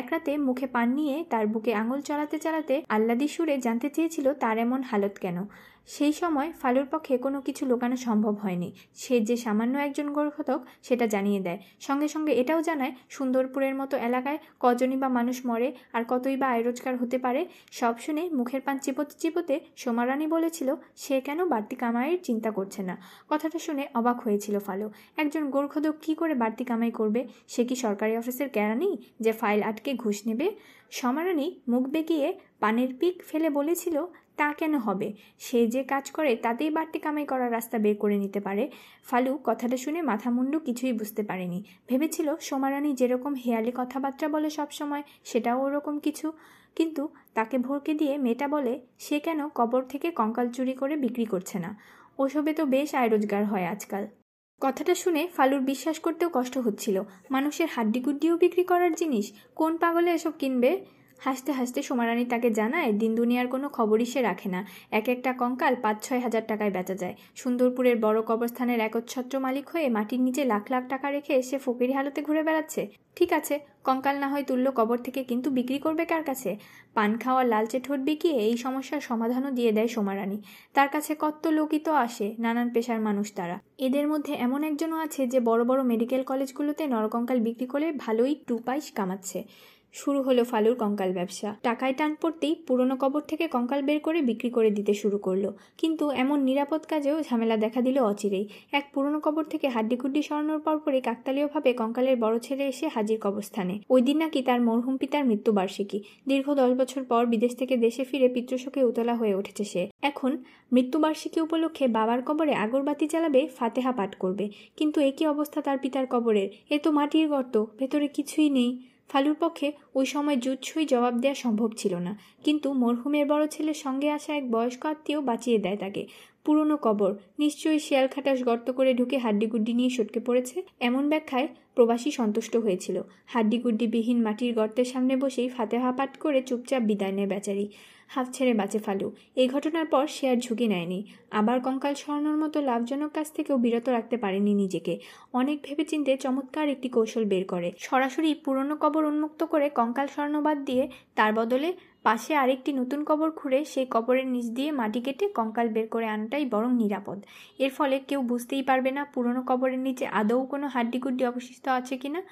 এক রাতে মুখে পান নিয়ে তার বুকে আঙুল চালাতে চালাতে আল্লাদি সুরে জানতে চেয়েছিল তার এমন হালত কেন। সেই সময় ফালুর পক্ষে কোনো কিছু লুকানো সম্ভব হয়নি। সে যে সামান্য একজন গোরক্ষতক সেটা জানিয়ে দেয়। সঙ্গে সঙ্গে এটাও জানায়, সুন্দরপুরের মতো এলাকায় কজনই বা মানুষ মরে আর কতই বা আয় রোজগার হতে পারে, সব শুনে মুখের পান চিপোতে চিপোতে সোমারানি বলেছিল, সে কেন বাড়তি কামাইয়ের চিন্তা করছে না? কথাটা শুনে অবাক হয়েছিল ফালু। একজন গোর্খদক কী করে বাড়তি কামাই করবে? সে কি সরকারি অফিসের কেরানি যে ফাইল আটকে ঘুষ নেবে? সমারানি মুখ বেঁকিয়ে পানের পিক ফেলে বলেছিল তা কেন হবে? সে যে কাজ করে, তাতেই বাড়তি কামাই করার রাস্তা বের করে নিতে পারে। ফালু কথাটা শুনে মাথা মুন্ডু কিছুই বুঝতে পারেনি। ভেবেছিল, সোমারানি যেরকম হেয়ালি কথাবার্তা বলে সবসময় সেটাও ওরকম কিছু। কিন্তু তাকে ভরকে দিয়ে মেয়েটা বলে, সে কেন কবর থেকে কঙ্কাল চুরি করে বিক্রি করছে না? ওসবে তো বেশ আয় রোজগার হয় আজকাল। কথাটা শুনে ফালুর বিশ্বাস করতেও কষ্ট হচ্ছিল। মানুষের হাড্ডিগুড্ডিও বিক্রি করার জিনিস, কোন পাগলে এসব কিনবে? হাসতে হাসতে সোমারানি তাকে জানায়, দিন দুনিয়ার কোনো খবরই সে রাখে না। এক একটা কঙ্কাল পাঁচ ছয় হাজার টাকায় বেচা যায়। সুন্দরপুরের বড় কবরস্থানের একচ্ছত্র মালিক হয়ে মাটির নিচে লাখ লাখ টাকা রেখে সে ফকিরি হালতে ঘুরে বেড়াচ্ছে। ঠিক আছে, কঙ্কাল না হয় তুললো কবর থেকে কিন্তু বিক্রি করবে কার কাছে? পান খাওয়া লালচে ঠোঁট বিকিয়ে এই সমস্যার সমাধানও দিয়ে দেয় সোমারানি। তার কাছে কত লোকই তো আসে, নানান পেশার মানুষ তারা। এদের মধ্যে এমন একজনও আছে যে বড় বড় মেডিকেল কলেজগুলোতে নরকঙ্কাল বিক্রি করে ভালোই টু পাইস কামাচ্ছে। শুরু হলো ফালুর কঙ্কাল ব্যবসা। টাকায় টান পড়তেই পুরনো কবর থেকে কঙ্কাল বের করে বিক্রি করে দিতে শুরু করল। কিন্তু এমন নিরাপদ কাজেও ঝামেলা দেখা দিল অচিরেই। এক পুরনো কবর থেকে হাড্ডিকুড্ডি সরানোর পরপরই কাকতালীয়ভাবে কঙ্কালের বড় ছেলে এসে হাজির কবরস্থানে। ওই দিন নাকি তার মরহুম পিতার মৃত্যুবার্ষিকী। দীর্ঘ দশ বছর পর বিদেশ থেকে দেশে ফিরে পিতৃশোকে উতলা হয়ে উঠেছে সে। এখন মৃত্যুবার্ষিকী উপলক্ষে বাবার কবরে আগরবাতি জ্বালাবে ফাতেহা পাঠ করবে। কিন্তু একই অবস্থা তার পিতার কবরের? এ তো মাটির গর্ত, ভেতরে কিছুই নেই। ফালুর পক্ষে ওই সময় জুৎসই জবাব দেওয়া সম্ভব ছিল না। কিন্তু মরহুমের বড় ছেলের সঙ্গে আসা এক বয়স্ক আত্মীয় বাঁচিয়ে দেয় তাকে। পুরনো কবর, নিশ্চয়ই শিয়াল খাটাস গর্ত করে ঢুকে হাড্ডিগুড্ডি নিয়ে সটকে পড়েছে, এমন ব্যাখ্যায় প্রবাসী সন্তুষ্ট হয়েছিল। হাড্ডিগুড্ডিবিহীন মাটির গর্তের সামনে বসেই ফাতেহা পাঠ করে চুপচাপ বিদায় নেয় বেচারি। হাফ ছেড়ে বাঁচে ফালু। এই ঘটনার পর সে আর ঝুঁকি নেয়নি। আবার কঙ্কাল সরানোর মতো লাভজনক কাজ থেকেও বিরত রাখতে পারেনি নিজেকে। অনেক ভেবেচিন্তে চমৎকার একটি কৌশল বের করে। সরাসরি পুরনো কবর উন্মুক্ত করে কঙ্কাল সরানো বাদ দিয়ে তার বদলে পাশে আরেকটি নতুন কবর খুঁড়ে সেই কবরের নিচ দিয়ে মাটি কেটে কঙ্কাল বের করে আনাটাই বরং নিরাপদ। এর ফলে কেউ বুঝতেই পারবে না পুরনো কবরের নিচে আদৌ কোনো হাড্ডিগুড্ডি অবশিষ্ট আছে কিনা।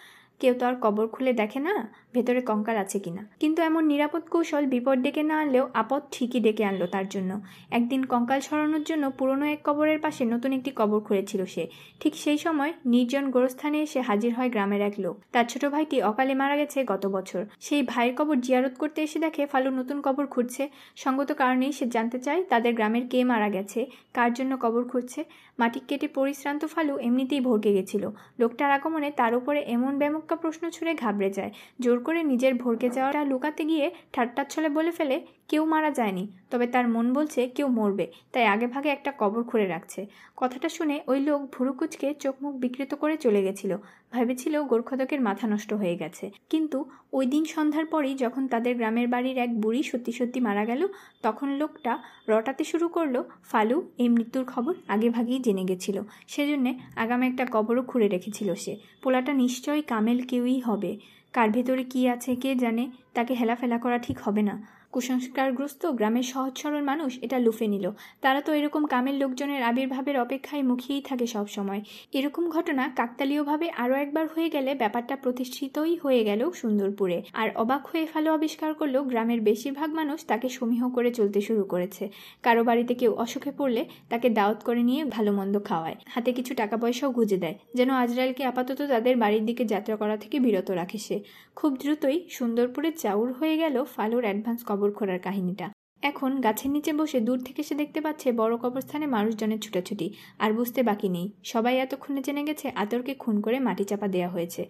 কেউ তো আর কবর খুলে দেখে না ভেতরে কঙ্কাল আছে কিনা। কিন্তু এমন নিরাপদ কৌশল বিপদ ডেকে না আনলেও আপদ ঠিকই ডেকে আনলো তার জন্য। একদিন কঙ্কাল সরানোর জন্য পুরনো এক কবরের পাশে নতুন একটি কবর খুঁড়েছিল সে। ঠিক সেই সময় নির্জন গোরস্থানে এসে হাজির হয় গ্রামের এক লোক। তার ছোট ভাইটি অকালে মারা গেছে গত বছর। সেই ভাইয়ের কবর জিয়ারত করতে এসে দেখে ফালু নতুন কবর খুঁড়ছে। সঙ্গত কারণেই সে জানতে চায় তাদের গ্রামের কে মারা গেছে, কার জন্য কবর খুঁড়ছে। মাটি কেটে পরিশ্রান্ত ফালু এমনিতেই ভরকে গেছিল। লোকটার আগমনে তার উপরে এমন ব্যামক্কা প্রশ্ন ছুড়ে ঘাবড়ে যায়। জোর করে নিজের ভরকে যাওয়াটা লুকাতে গিয়ে ঠাট্টার ছলে বলে ফেলে, কেউ মারা যায়নি। তবে তার মন বলছে কেউ মরবে। তাই আগে ভাগে একটা কবর খুঁড়ে রাখছে। কথাটা শুনে ওই লোক ভুরুকুচকে চোখ মুখ বিকৃত করে চলে গেছিল। ভেবেছিল গোর্খদকের মাথা নষ্ট হয়ে গেছে। কিন্তু ওই দিন সন্ধ্যার পরেই যখন তাদের গ্রামের বাড়ির এক বুড়ি সত্যি সত্যি মারা গেল, তখন লোকটা রটাতে শুরু করল, ফালু, এই মৃত্যুর খবর আগে ভাগেই জেনে গেছিল। সেজন্যে আগামে একটা কবরও খুঁড়ে রেখেছিল সে। পোলাটা নিশ্চয়ই কামেল কেউই হবে। কার ভেতরে কী আছে কে জানে, তাকে হেলাফেলা করা ঠিক হবে না। কুসংস্কারগ্রস্ত গ্রামের সহজ সরল মানুষ এটা লুফে নিল। তারা তো এরকম কামের লোকজনের আবির্ভাবের অপেক্ষায় মুখিয়েই থাকে সব সময় এরকম ঘটনা কাকতালীয়ভাবে আরও একবার হয়ে গেলে ব্যাপারটা প্রতিষ্ঠিতই হয়ে গেল সুন্দরপুরে। আর অবাক হয়ে ফেলো আবিষ্কার করল গ্রামের বেশিরভাগ মানুষ তাকে সমীহ করে চলতে শুরু করেছে। কারও বাড়িতে কেউ অসুখে পড়লে তাকে দাওয়াত করে নিয়ে ভালো মন্দ খাওয়ায়। হাতে কিছু টাকা পয়সাও গুঁজে দেয়, যেন আজরাইলকে আপাতত তাদের বাড়ির দিকে যাত্রা করা থেকে বিরত রাখে সে। খুব দ্রুতই সুন্দরপুরে চাউর হয়ে গেল ফালুর অ্যাডভান্স কবর খোঁড়ার কাহিনীটা। এখন গাছের নিচে বসে দূর থেকে সে দেখতে পাচ্ছে বড় কবরস্থানে মানুষজনের ছুটাছুটি। আর বুঝতে বাকি নেই। সবাই এতক্ষণে জেনে গেছে আতরকে খুন করে মাটি চাপা দেওয়া হয়েছে।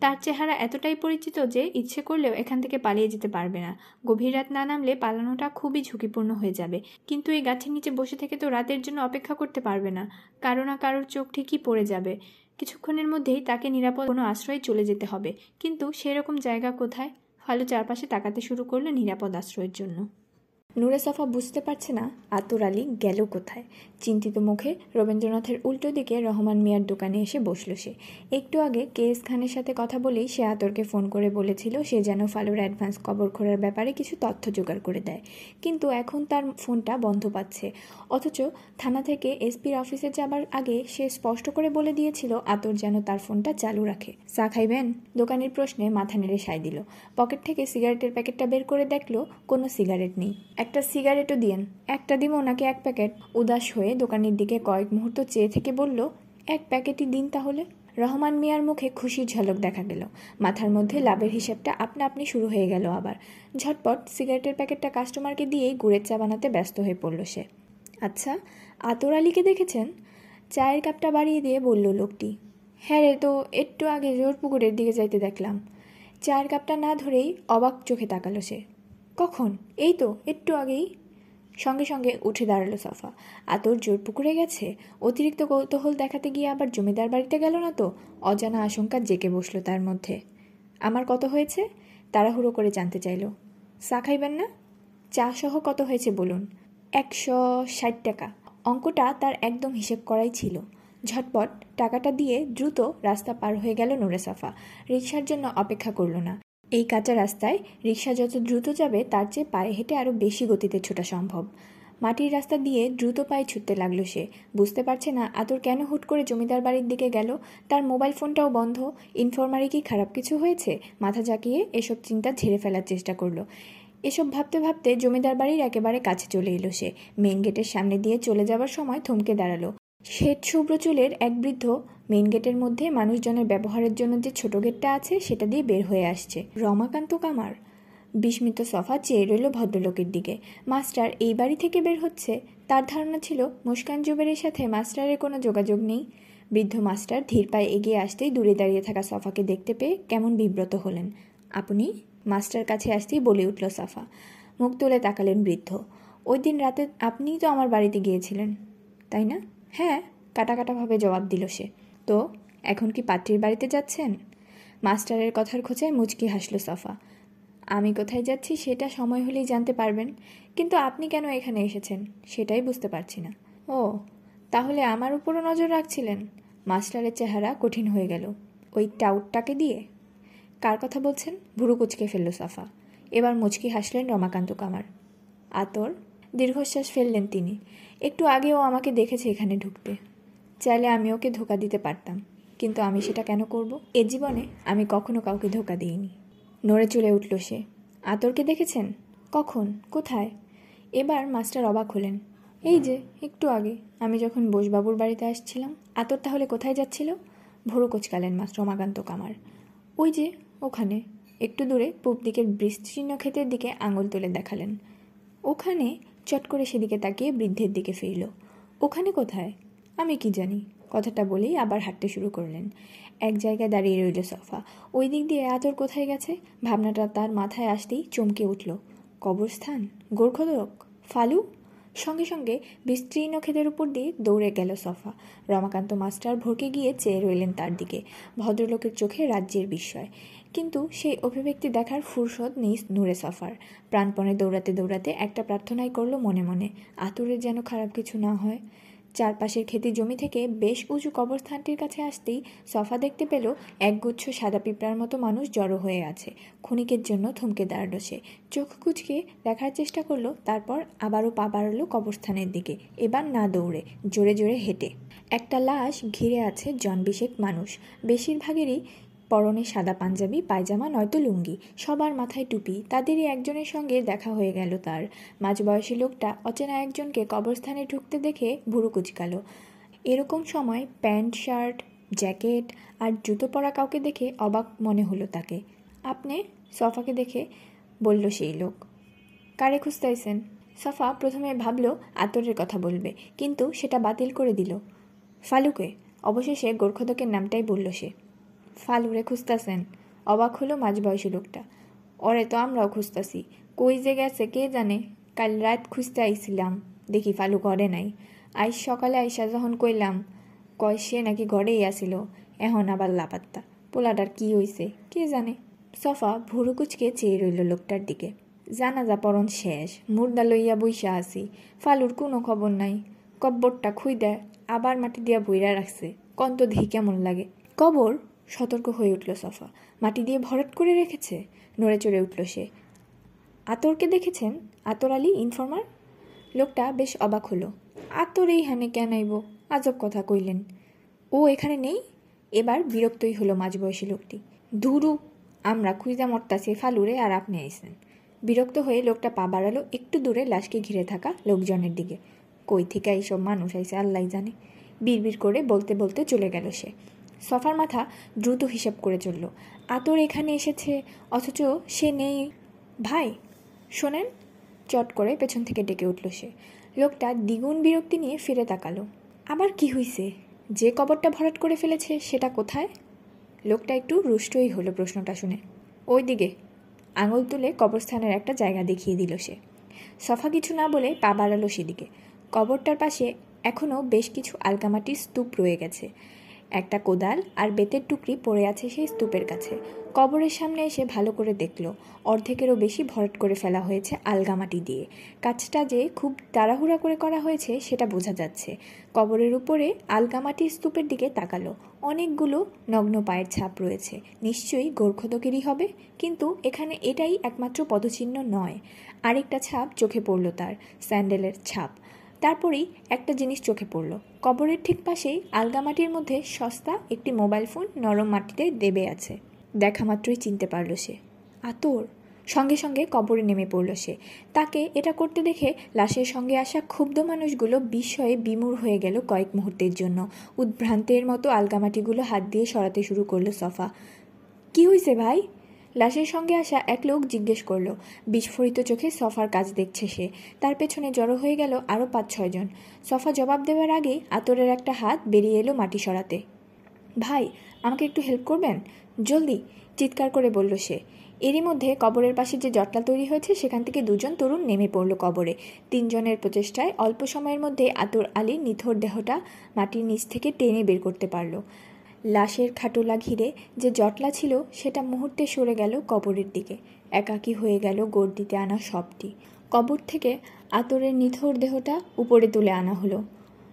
তার চেহারা এতটাই পরিচিত যে ইচ্ছে করলেও এখান থেকে পালিয়ে যেতে পারবে না। গভীর রাত না নামলে পালানোটা খুবই ঝুঁকিপূর্ণ হয়ে যাবে। কিন্তু এই গাছের নিচে বসে থেকে তো রাতের জন্য অপেক্ষা করতে পারবে না। কারও না কারোর চোখ ঠিকই পড়ে যাবে। কিছুক্ষণের মধ্যেই তাকে নিরাপদ কোনো আশ্রয়ে চলে যেতে হবে। কিন্তু সেরকম জায়গা কোথায়? ফালু চারপাশে তাকাতে শুরু করল নিরাপদ আশ্রয়ের জন্য। নুরে সফা বুঝতে পারছে না আতর আলী গেল কোথায়। চিন্তিত মুখে রবীন্দ্রনাথের উল্টো দিকে রহমান মিয়ার দোকানে এসে বসল সে। একটু আগে কে এস খানের সাথে কথা বলেই সে আতরকে ফোন করে বলেছিল, সে যেন ফালুর অ্যাডভান্স কবর খোঁড়ার ব্যাপারে কিছু তথ্য জোগাড় করে দেয়। কিন্তু এখন তার ফোনটা বন্ধ পাচ্ছে। অথচ থানা থেকে এসপির অফিসে যাবার আগে সে স্পষ্ট করে বলে দিয়েছিল, আতর যেন তার ফোনটা চালু রাখে। চা খাইবেন? দোকানের প্রশ্নে মাথা নেড়ে সায় দিল। পকেট থেকে সিগারেটের প্যাকেটটা বের করে দেখল, কোনো সিগারেট নেই। একটা সিগারেটও দিয়েন। একটা দিব ওনাকে এক প্যাকেট। উদাস হয়ে দোকানের দিকে কয়েক মুহূর্ত চেয়ে থেকে বলল, এক প্যাকেটই দিন তাহলে? রহমান মিয়ার মুখে খুশির ঝলক দেখা গেল। মাথার মধ্যে লাভের হিসেবটা আপনা আপনি শুরু হয়ে গেল আবার। ঝটপট সিগারেটের প্যাকেটটা কাস্টমারকে দিয়েই গুড়ের চা বানাতে ব্যস্ত হয়ে পড়ল সে। আচ্ছা আতর আলীকে দেখেছেন? চায়ের কাপটা বাড়িয়ে দিয়ে বলল লোকটি। হ্যাঁ রে, তো একটু আগে জোর পুকুরের দিকে যাইতে দেখলাম। চায়ের কাপটা না ধরেই অবাক চোখে তাকালো সে। কখন? এই তো, একটু আগেই। সঙ্গে সঙ্গে উঠে দাঁড়াল সাফা। আতর জোর পুকুরে গেছে? অতিরিক্ত কৌতূহল দেখাতে গিয়ে আবার জমিদার বাড়িতে গেল না তো? অজানা আশঙ্কা জেকে বসল তার মধ্যে। আমার কত হয়েছে? তাড়াহুড়ো করে জানতে চাইল। চা খাইবেন না? চা সহ কত হয়েছে বলুন? একশো ষাট টাকা। অঙ্কটা তার একদম হিসেব করাই ছিল। ঝটপট টাকাটা দিয়ে দ্রুত রাস্তা পার হয়ে গেল নুরে সাফা। রিক্সার জন্য অপেক্ষা করল না। এই কাঁচা রাস্তায় রিক্সা যত দ্রুত যাবে, তার চেয়ে পায়ে হেঁটে আরও বেশি গতিতে ছোটা সম্ভব। মাটির রাস্তা দিয়ে দ্রুত পায়ে ছুটতে লাগল সে। বুঝতে পারছে না, আতর কেন হুট করে জমিদার বাড়ির দিকে গেল? তার মোবাইল ফোনটাও বন্ধ। ইনফরমারি কি খারাপ কিছু হয়েছে? মাথা ঝাঁকিয়ে এসব চিন্তা ঝেড়ে ফেলার চেষ্টা করল। এসব ভাবতে ভাবতে জমিদার বাড়ির একেবারে কাছে চলে এলো সে। মেন গেটের সামনে দিয়ে চলে যাবার সময় থমকে দাঁড়াল। শ্বেত শুভ্র চুলের এক বৃদ্ধ মেন গেটের মধ্যে মানুষজনের ব্যবহারের জন্য যে ছোট গেটটা আছে সেটা দিয়ে বের হয়ে আসছে। রমাকান্ত কামার বিস্মিত সফা চেয়ে রইল ভদ্রলোকের দিকে। মাস্টার এই বাড়ি থেকে বের হচ্ছে। তার ধারণা ছিল মুস্কান জুবেরের সাথে মাস্টারের কোনো যোগাযোগ নেই। বৃদ্ধ মাস্টার ধীর পায়ে এগিয়ে আসতেই দূরে দাঁড়িয়ে থাকা সফাকে দেখতে পেয়ে কেমন বিব্রত হলেন। আপনি? মাস্টার কাছে আসতেই বলে উঠল সাফা। মুখ তুলে তাকালেন বৃদ্ধ। ওই দিন রাতে আপনিই তো আমার বাড়িতে গিয়েছিলেন, তাই না? হ্যাঁ কাটা কাটাভাবে জবাব দিল সে। তো, এখন কি পাত্রীর বাড়িতে যাচ্ছেন? মাস্টারের কথার খোঁচায় মুচকি হাসলো সাফা। আমি কোথায় যাচ্ছি সেটা সময় হলেই জানতে পারবেন, কিন্তু আপনি কেন এখানে এসেছেন? সেটাই বুঝতে পারছি না। ও, তাহলে আমার উপরও নজর রাখছিলেন? মাস্টারের চেহারা কঠিন হয়ে গেল। ওই টাউটটাকে দিয়ে? কার কথা বলছেন? ভুরু কুচকে ফেলল সাফা। এবার মুচকি হাসলেন রমাকান্ত কামার। আতর? দীর্ঘশ্বাস ফেললেন তিনি। একটু আগে ও আমাকে দেখেছে এখানে ঢুকতে। চাইলে আমি ওকে ধোকা দিতে পারতাম, কিন্তু আমি সেটা কেন করব? এ জীবনে আমি কখনো কাউকে ধোকা দিইনি। নড়ে চলে উঠল সে। আতরকে দেখেছেন? কখন? কোথায়? এবার মাস্টার অবাক হলেন। এই যে, একটু আগে আমি যখন বোসবাবুর বাড়িতে আসছিলাম, আতর তাহলে কোথায় যাচ্ছিল? ভোরো কোচকালেন মাস্টার রমাকান্ত কামার ওই যে, ওখানে। একটু দূরে পূব দিকের বৃষ্টিচিহ্ন ক্ষেতের দিকে আঙুল তুলে দেখালেন। ওখানে চট করে সেদিকে তাকিয়ে বৃদ্ধের দিকে ফিরল। ওখানে কোথায়? আমি কি জানি। কথাটা বলেই আবার হাঁটতে শুরু করলেন। এক জায়গায় দাঁড়িয়ে রইল সফা। ওই দিক দিয়ে আতর কোথায় গেছে? ভাবনাটা তার মাথায় আসতেই চমকে উঠল। কবরস্থান? গোর্খদক ফালু? সঙ্গে সঙ্গে বিস্তীর্ণ খেদের উপর দিয়ে দৌড়ে গেল সফা। রমাকান্ত মাস্টার ভরকে গিয়ে চেয়ে রইলেন তার দিকে, ভদ্রলোকের চোখে রাজ্যের বিস্ময়। কিন্তু সেই অভিব্যক্তি দেখার ফুরসত নেই নূরে সফার। প্রাণপণে দৌড়াতে দৌড়াতে একটা প্রার্থনাই করল মনে মনে, আতুরের যেন খারাপ কিছু না হয়। চারপাশের খেতি জমি থেকে বেশ উঁচু কবরস্থানটির কাছে আসতেই সফা দেখতে পেল একগুচ্ছ সাদা পিঁপড়ার মতো মানুষ জড়ো হয়ে আছে। ক্ষণিকের জন্য থমকে দাঁড়াল সে। চোখ কুচকে দেখার চেষ্টা করল, তারপর আবারও পা বাড়ালো কবরস্থানের দিকে। এবার না দৌড়ে, জোরে জোরে হেঁটে। একটা লাশ ঘিরে আছে জনবিশেক মানুষ। বেশিরভাগেরই পরনে সাদা পাঞ্জাবি, পায়জামা, নয়তো লুঙ্গি। সবার মাথায় টুপি। তাদেরই একজনের সঙ্গে দেখা হয়ে গেল তার। মাঝবয়সী লোকটা অচেনা একজনকে কবরস্থানে ঢুকতে দেখে ভুরু কুচকাল। এরকম সময় প্যান্ট, শার্ট, জ্যাকেট আর জুতো পরা কাউকে দেখে অবাক মনে হলো তাকে। আপনি? সফাকে দেখে বলল সেই লোক। কারে খুঁজতেছেন সফা প্রথমে ভাবল আতরের কথা বলবে, কিন্তু সেটা বাতিল করে দিল। ফালুকে? অবশেষে গোর্খদকের নামটাই বলল সে। ফালুরে খুঁজতাছেন। অবাক হলো মাঝবয়সী লোকটা। ওরে তো আমরাও খুঁজতাছি। কই যে গেছে কে জানে? কাল রাত খুঁজতে আইছিলাম। দেখি ফালু ঘরে নাই। আজ সকালে আইসা যখন কইলাম, কয় সে নাকি ঘরেই আসিল এখন আবার লাপাত্তা। পোলাটার কি হইছে? কে জানে? সফা ভুরুকুচকে চেয়ে রইল লোকটার দিকে। জানাজা পরন শেষ। মুর্দা লইয়া বইসা আসি ফালুর কোনো খবর নাই। কব্বরটা খুই দেয় আবার মাটি দিয়া বইরা রাখছে। কন্ত দেখি কেমন লাগে। কবর? সতর্ক হয়ে উঠল সফা। মাটি দিয়ে ভরাট করে রেখেছে? নড়ে চড়ে উঠল সে। আতরকে দেখেছেন? আতর আলী, ইনফর্মার? লোকটা বেশ অবাক হলো। আতর এই হানে কেন আইব? আজব কথা কইলেন। ও এখানে নেই? এবার বিরক্তই হলো মাঝবয়সী লোকটি। ধুরু, আমরা খুঁজা মরতাছি ফালুরে আর আপনি আইসেন বিরক্ত হয়ে লোকটা পা বাড়ালো একটু দূরে লাশকে ঘিরে থাকা লোকজনের দিকে। কই থেকে এইসব মানুষ আইসে আল্লাহ জানে। বিড়বিড় করে বলতে বলতে চলে গেল সে। সফার মাথা দ্রুত হিসাব করে চলল। আতর এখানে এসেছে, অথচ সে নেই। ভাই, শোনেন। চট করে পেছন থেকে ডেকে উঠল সে। লোকটা দ্বিগুণ বিরক্তি নিয়ে ফিরে তাকালো। আবার কি হইছে? যে কবরটা ভরাট করে ফেলেছে, সেটা কোথায়? লোকটা একটু রুষ্টই হলো প্রশ্নটা শুনে। ওই দিকে আঙুল তুলে কবরস্থানের একটা জায়গা দেখিয়ে দিল সে। সফা কিছু না বলে পা বাড়ালো সেদিকে। কবরটার পাশে এখনও বেশ কিছু আলকামাটির স্তূপ রয়ে গেছে। একটা কোদাল আর বেতের টুকরি পড়ে আছে সেই স্তূপের কাছে। কবরের সামনে এসে ভালো করে দেখল, অর্ধেকেরও বেশি ভরাট করে ফেলা হয়েছে আলগামাটি দিয়ে। কাজটা যে খুব তাড়াহুড়া করে করা হয়েছে সেটা বোঝা যাচ্ছে। কবরের উপরে আলগামাটির স্তূপের দিকে তাকালো। অনেকগুলো নগ্ন পায়ের ছাপ রয়েছে। নিশ্চয়ই গোর্খদকেরই হবে, কিন্তু এখানে এটাই একমাত্র পদচিহ্ন নয়। আরেকটা ছাপ চোখে পড়ল তার, স্যান্ডেলের ছাপ। তারপরেই একটা জিনিস চোখে পড়ল। কবরের ঠিক পাশেই আলগামাটির মধ্যে সস্তা একটি মোবাইল ফোন নরম মাটিতে দেবে আছে। দেখা মাত্রই চিনতে পারল সে। আতর! সঙ্গে সঙ্গে কবরে নেমে পড়ল সে। তাকে এটা করতে দেখে লাশের সঙ্গে আসা ক্ষুব্ধ মানুষগুলো বিস্ময়ে বিমূর হয়ে গেল কয়েক মুহূর্তের জন্য। উদ্ভ্রান্তের মতো আলগামাটিগুলো হাত দিয়ে সরাতে শুরু করল সফা। কি হয়েছে ভাই? লাশের সঙ্গে আসা এক লোক জিজ্ঞেস করল, বিস্ফোরিত চোখে সফার কাজ দেখছে সে। তার পেছনে জড়ো হয়ে গেল আরও পাঁচ ছয়জন সফা জবাব দেওয়ার আগে আতরের একটা হাত বেরিয়ে এলো মাটি সরাতে। ভাই, আমাকে একটু হেল্প করবেন? জলদি, চিৎকার করে বলল সে। এরই মধ্যে কবরের পাশে যে জটলা তৈরি হয়েছে, সেখান থেকে দুজন তরুণ নেমে পড়ল কবরে। তিনজনের প্রচেষ্টায় অল্প সময়ের মধ্যে আতর আলীর নিথর দেহটা মাটির নিচ থেকে টেনে বের করতে পারল। লাশের খাটোলা ঘিরে যে জটলা ছিল, সেটা মুহূর্তে সরে গেল কবরের দিকে। একাকী হয়ে গেল গর্দিতে আনা সবটি। কবর থেকে আতরের নিথর দেহটা উপরে তুলে আনা হলো।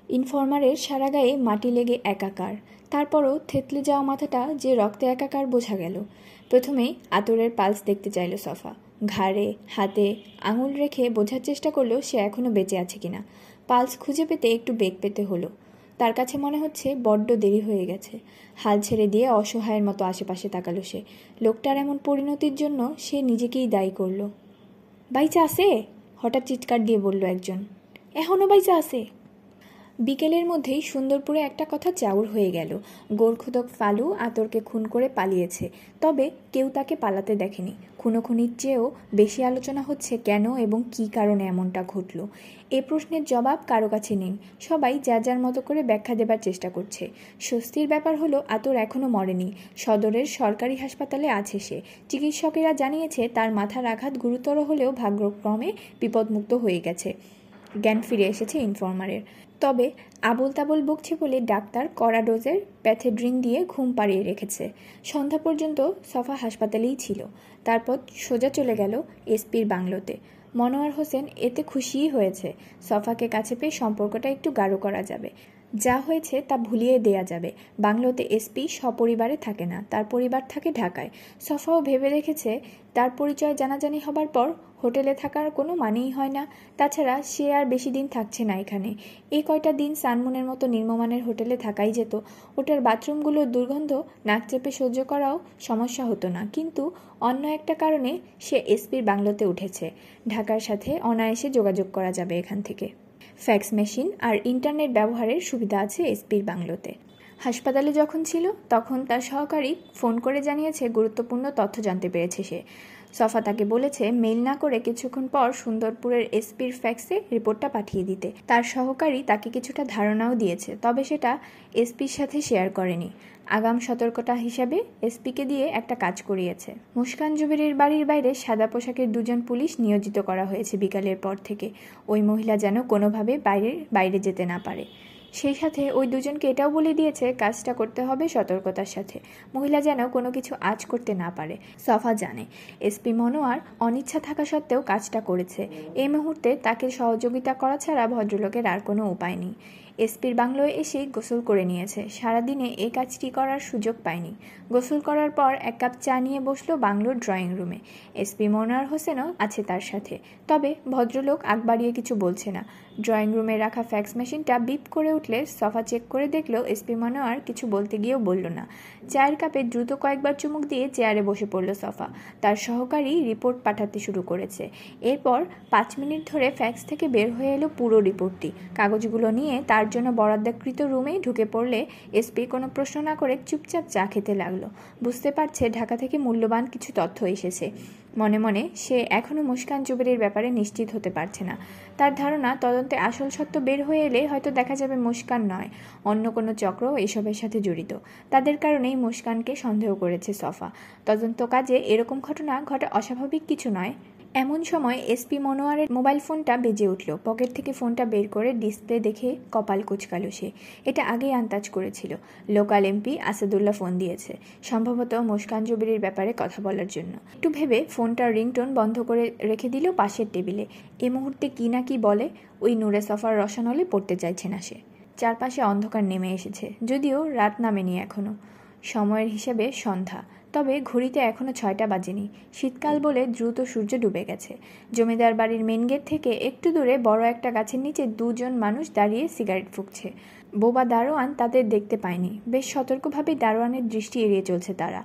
ইনফরমারের সারা গায়ে মাটি লেগে একাকার। তারপরও থেতলে যাওয়া মাথাটা যে রক্তে একাকার বোঝা গেল। প্রথমেই আতরের পালস দেখতে চাইল সফা। ঘাড়ে, হাতে আঙুল রেখে বোঝার চেষ্টা করল সে এখনও বেঁচে আছে কিনা। পালস খুঁজে পেতে একটু বেগ পেতে হলো। তার কাছে মনে হচ্ছে বড্ড দেরি হয়ে গেছে। হাল ছেড়ে দিয়ে অসহায়ের মতো আশেপাশে তাকালো সে। লোকটার এমন পরিণতির জন্য সে নিজেকেই দায়ী করল। বাইচা আছে? হঠাৎ চিৎকার দিয়ে বলল একজন। এখনও বাইচা আছে? বিকেলের মধ্যেই সুন্দরপুরে একটা কথা চাউর হয়ে গেল। গোরখুদক ফালু আতরকে খুন করে পালিয়েছে, তবে কেউ তাকে পালাতে দেখেনি। খুনোখুনির চেয়েও বেশি আলোচনা হচ্ছে কেন এবং কী কারণে এমনটা ঘটল। এ প্রশ্নের জবাব কারও কাছে নেই। সবাই যার যার মতো করে ব্যাখ্যা দেবার চেষ্টা করছে। স্বস্তির ব্যাপার হলো, আতর এখনও মরেনি। সদরের সরকারি হাসপাতালে আছে সে। চিকিৎসকেরা জানিয়েছে, তার মাথার আঘাত গুরুতর হলেও ভাগ্যক্রমে বিপদমুক্ত হয়ে গেছে। জ্ঞান ফিরে এসেছে ইনফর্মারের। তবে আবল তাবল বকছে বলে ডাক্তার কড়া ডোজের প্যাথেড্রিন দিয়ে ঘুম পাড়িয়ে রেখেছে। সন্ধ্যা পর্যন্ত সফা হাসপাতালেই ছিল। তারপর সোজা চলে গেল এসপির বাংলোতে। মনোয়ার হোসেন এতে খুশিই হয়েছে। সফাকে কাছে পেয়ে সম্পর্কটা একটু গাঢ় করা যাবে। যা হয়েছে তা ভুলিয়ে দেয়া যাবে। বাংলোতে এসপি সপরিবারে থাকে না, তার পরিবার থাকে ঢাকায়। সফাও ভেবে রেখেছে, তার পরিচয় জানাজানি হবার পর হোটেলে থাকার কোনো মানেই হয় না। তাছাড়া সে আর বেশি দিন থাকছে না এখানে। এই কয়টা দিন সানমুনের মতো নির্মমানের হোটেলে থাকাই যেত। ওটার বাথরুমগুলোর দুর্গন্ধ, নাক চেপে সহ্য করাও সমস্যা হতো না। কিন্তু অন্য একটা কারণে সে এসপির বাংলোতে উঠেছে। ঢাকার সাথে অনায়াসে যোগাযোগ করা যাবে এখান থেকে। ফ্যাক্স মেশিন আর ইন্টারনেট ব্যবহারের সুবিধা আছে এসপির বাংলোতে। হাসপাতালে যখন ছিল, তখন তার সহকারী ফোন করে জানিয়েছে গুরুত্বপূর্ণ তথ্য জানতে পেরেছে সে। সফা তাকে বলেছে, মেইল না করে কিছুক্ষণ পর সুন্দরপুরের এসপির ফ্যাক্সে রিপোর্টটা পাঠিয়ে দিতে। তার সহকারী তাকে কিছুটা ধারণাও দিয়েছে, তবে সেটা এসপির সাথে শেয়ার করেনি। আগাম সতর্কতা হিসাবে এসপিকে দিয়ে একটা কাজ করিয়েছে। মুস্কান জুবেরির বাড়ির বাইরে সাদা পোশাকের দুজন পুলিশ নিয়োজিত করা হয়েছে বিকালের পর থেকে। ওই মহিলা যেন কোনোভাবে বাইরের বাইরে যেতে না পারে। সেই সাথে ওই দুজনকে এটাও বলে দিয়েছে, কাজটা করতে হবে সতর্কতার সাথে। মহিলা যেন কোনো কিছু আজ করতে না পারে, সফা জানে। এসপি মনোয়ার অনিচ্ছা থাকা সত্ত্বেও কাজটা করেছে। এই মুহূর্তে তাকে সহযোগিতা করা ছাড়া ভদ্রলোকের আর কোনো উপায় নেই। এসপির বাংলোয় এসে গোসল করে নিয়েছে। সারাদিনে এই কাজটি করার সুযোগ পায়নি। গোসল করার পর এক কাপ চা নিয়ে বসল বাংলোর ড্রয়িং রুমে। এসপি মনোয়ার হোসেনও আছে তার সাথে। তবে ভদ্রলোক আগ বাড়িয়ে কিছু বলছে না। ড্রয়িং রুমে রাখা ফ্যাক্স মেশিনটা বিপ করে উঠলে, সফা চেক করে দেখল এসপি মনোয়ার কিছু বলতে গিয়েও বলল না। চায়ের কাপে দ্রুত কয়েকবার চুমুক দিয়ে চেয়ারে বসে পড়ল সফা। তার সহকারী রিপোর্ট পাঠাতে শুরু করেছে। এরপর পাঁচ মিনিট ধরে ফ্যাক্স থেকে বের হয়ে এলো পুরো রিপোর্টটি। কাগজগুলো নিয়ে তার জন্য বরাদ্দাকৃত রুমেই ঢুকে পড়লে এসপি কোনো প্রশ্ন না করে চুপচাপ চা খেতে লাগল। বুঝতে পারছে ঢাকা থেকে মূল্যবান কিছু তথ্য এসেছে। মনে মনে সে এখনও মুস্কান জুবেরির ব্যাপারে নিশ্চিত হতে পারছে না। তার ধারণা, তদন্তে আসল সত্য বের হয়ে এলে হয়তো দেখা যাবে মুস্কান নয়, অন্য কোনো চক্র এসবের সাথে জড়িত। তাদের কারণেই মুস্কানকে সন্দেহ করেছে সফা। তদন্ত কাজে এরকম ঘটনা ঘটা অস্বাভাবিক কিছু নয়। এমন সময় এসপি মনোয়ারের মোবাইল ফোনটা বেজে উঠল। পকেট থেকে ফোনটা বের করে ডিসপ্লে দেখে কপাল কুচকালো সে। এটা আগেই আন্দাজ করেছিল। লোকাল এমপি আসাদুল্লাহ ফোন দিয়েছে। সম্ভবত মুস্কান জবিরির ব্যাপারে কথা বলার জন্য। একটু ভেবে ফোনটার রিংটোন বন্ধ করে রেখে দিল পাশের টেবিলে। এ মুহূর্তে কি না কি বলে, ওই নুরে সফার রসানলে পড়তে চাইছে না সে। চারপাশে অন্ধকার নেমে এসেছে। যদিও রাত নামেনি এখনও সময়ের হিসেবে সন্ধ্যা। তবে ঘড়িতে এখনও ছয়টা বাজেনি। শীতকাল বলে দ্রুত সূর্য ডুবে গেছে। জমিদার বাড়ির মেন গেট থেকে একটু দূরে বড় একটা গাছের নিচে দুজন মানুষ দাঁড়িয়ে সিগারেট ফুঁকছে। বোবা দারোয়ান তাদের দেখতে পায়নি। বেশ সতর্কভাবে দারোয়ানের দৃষ্টি এড়িয়ে চলছে তারা।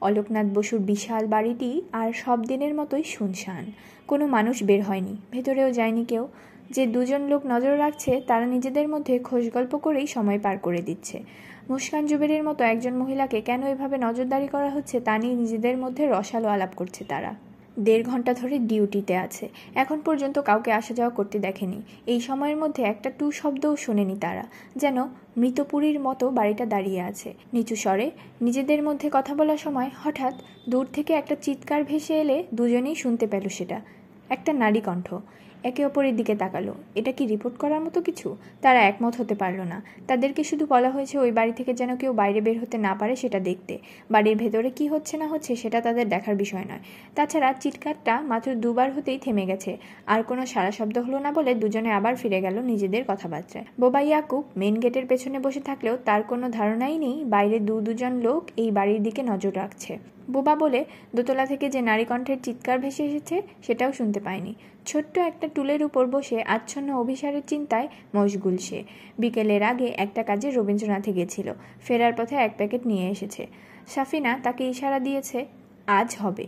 অলোকনাথ বসুর বিশাল বাড়িটি আর সব দিনের মতোই শুনশান। কোনো মানুষ বের হয়নি। ভেতরেও যায়নি কেউ। যে দুজন লোক নজর রাখছে, তারা নিজেদের মধ্যে খোশগল্প করেই সময় পার করে দিচ্ছে। মুস্কান জুবেরের মতো একজন মহিলাকে কেন এভাবে নজরদারি করা হচ্ছে তা নিয়ে নিজেদের মধ্যে রসালো আলাপ করছে তারা। দেড় ঘণ্টা ধরে ডিউটিতে আছে। এখন পর্যন্ত কাউকে আসা যাওয়া করতে দেখেনি। এই সময়ের মধ্যে একটা টু শব্দও শোনেনি তারা। যেন মৃতপুরীর মতো বাড়িটা দাঁড়িয়ে আছে। নিচু স্বরে, নিজেদের মধ্যে কথা বলার সময় হঠাৎ দূর থেকে একটা চিৎকার ভেসে এলে দুজনেই শুনতে পেল সেটা। একটা নারী কণ্ঠ। একে অপরের দিকে তাকালো। এটা কি রিপোর্ট করার মতো কিছু? তারা একমত হতে পারল না। তাদেরকে শুধু বলা হয়েছে ওই বাড়ি থেকে যেন কেউ বাইরে বের হতে না পারে সেটা দেখতে। বাড়ির ভেতরে কি হচ্ছে না হচ্ছে সেটা তাদের দেখার বিষয় নয়। তাছাড়া চিৎকারটা মাত্র দুবার হতেই থেমে গেছে। আর কোনো সারা শব্দ হলো না বলে দুজনে আবার ফিরে গেল নিজেদের কথাবার্তায়। বোবা ইয়াকুব মেন গেটের পেছনে বসে থাকলেও তার কোনো ধারণাই নেই, বাইরে দু দুজন লোক এই বাড়ির দিকে নজর রাখছে। বোবা বলে দোতলা থেকে যে নারী কণ্ঠের চিৎকার ভেসে এসেছে, সেটাও শুনতে পায়নি ছোট্ট একটা টুলের উপর বসে আচ্ছন্ন অভিসারের চিন্তায় মশগুল সে। বিকেলের আগে একটা কাজে রবীন্দ্রনাথে গেছিল। ফেরার পথে এক প্যাকেট নিয়ে এসেছে। সাফিনা তাকে ইশারা দিয়েছে, আজ হবে।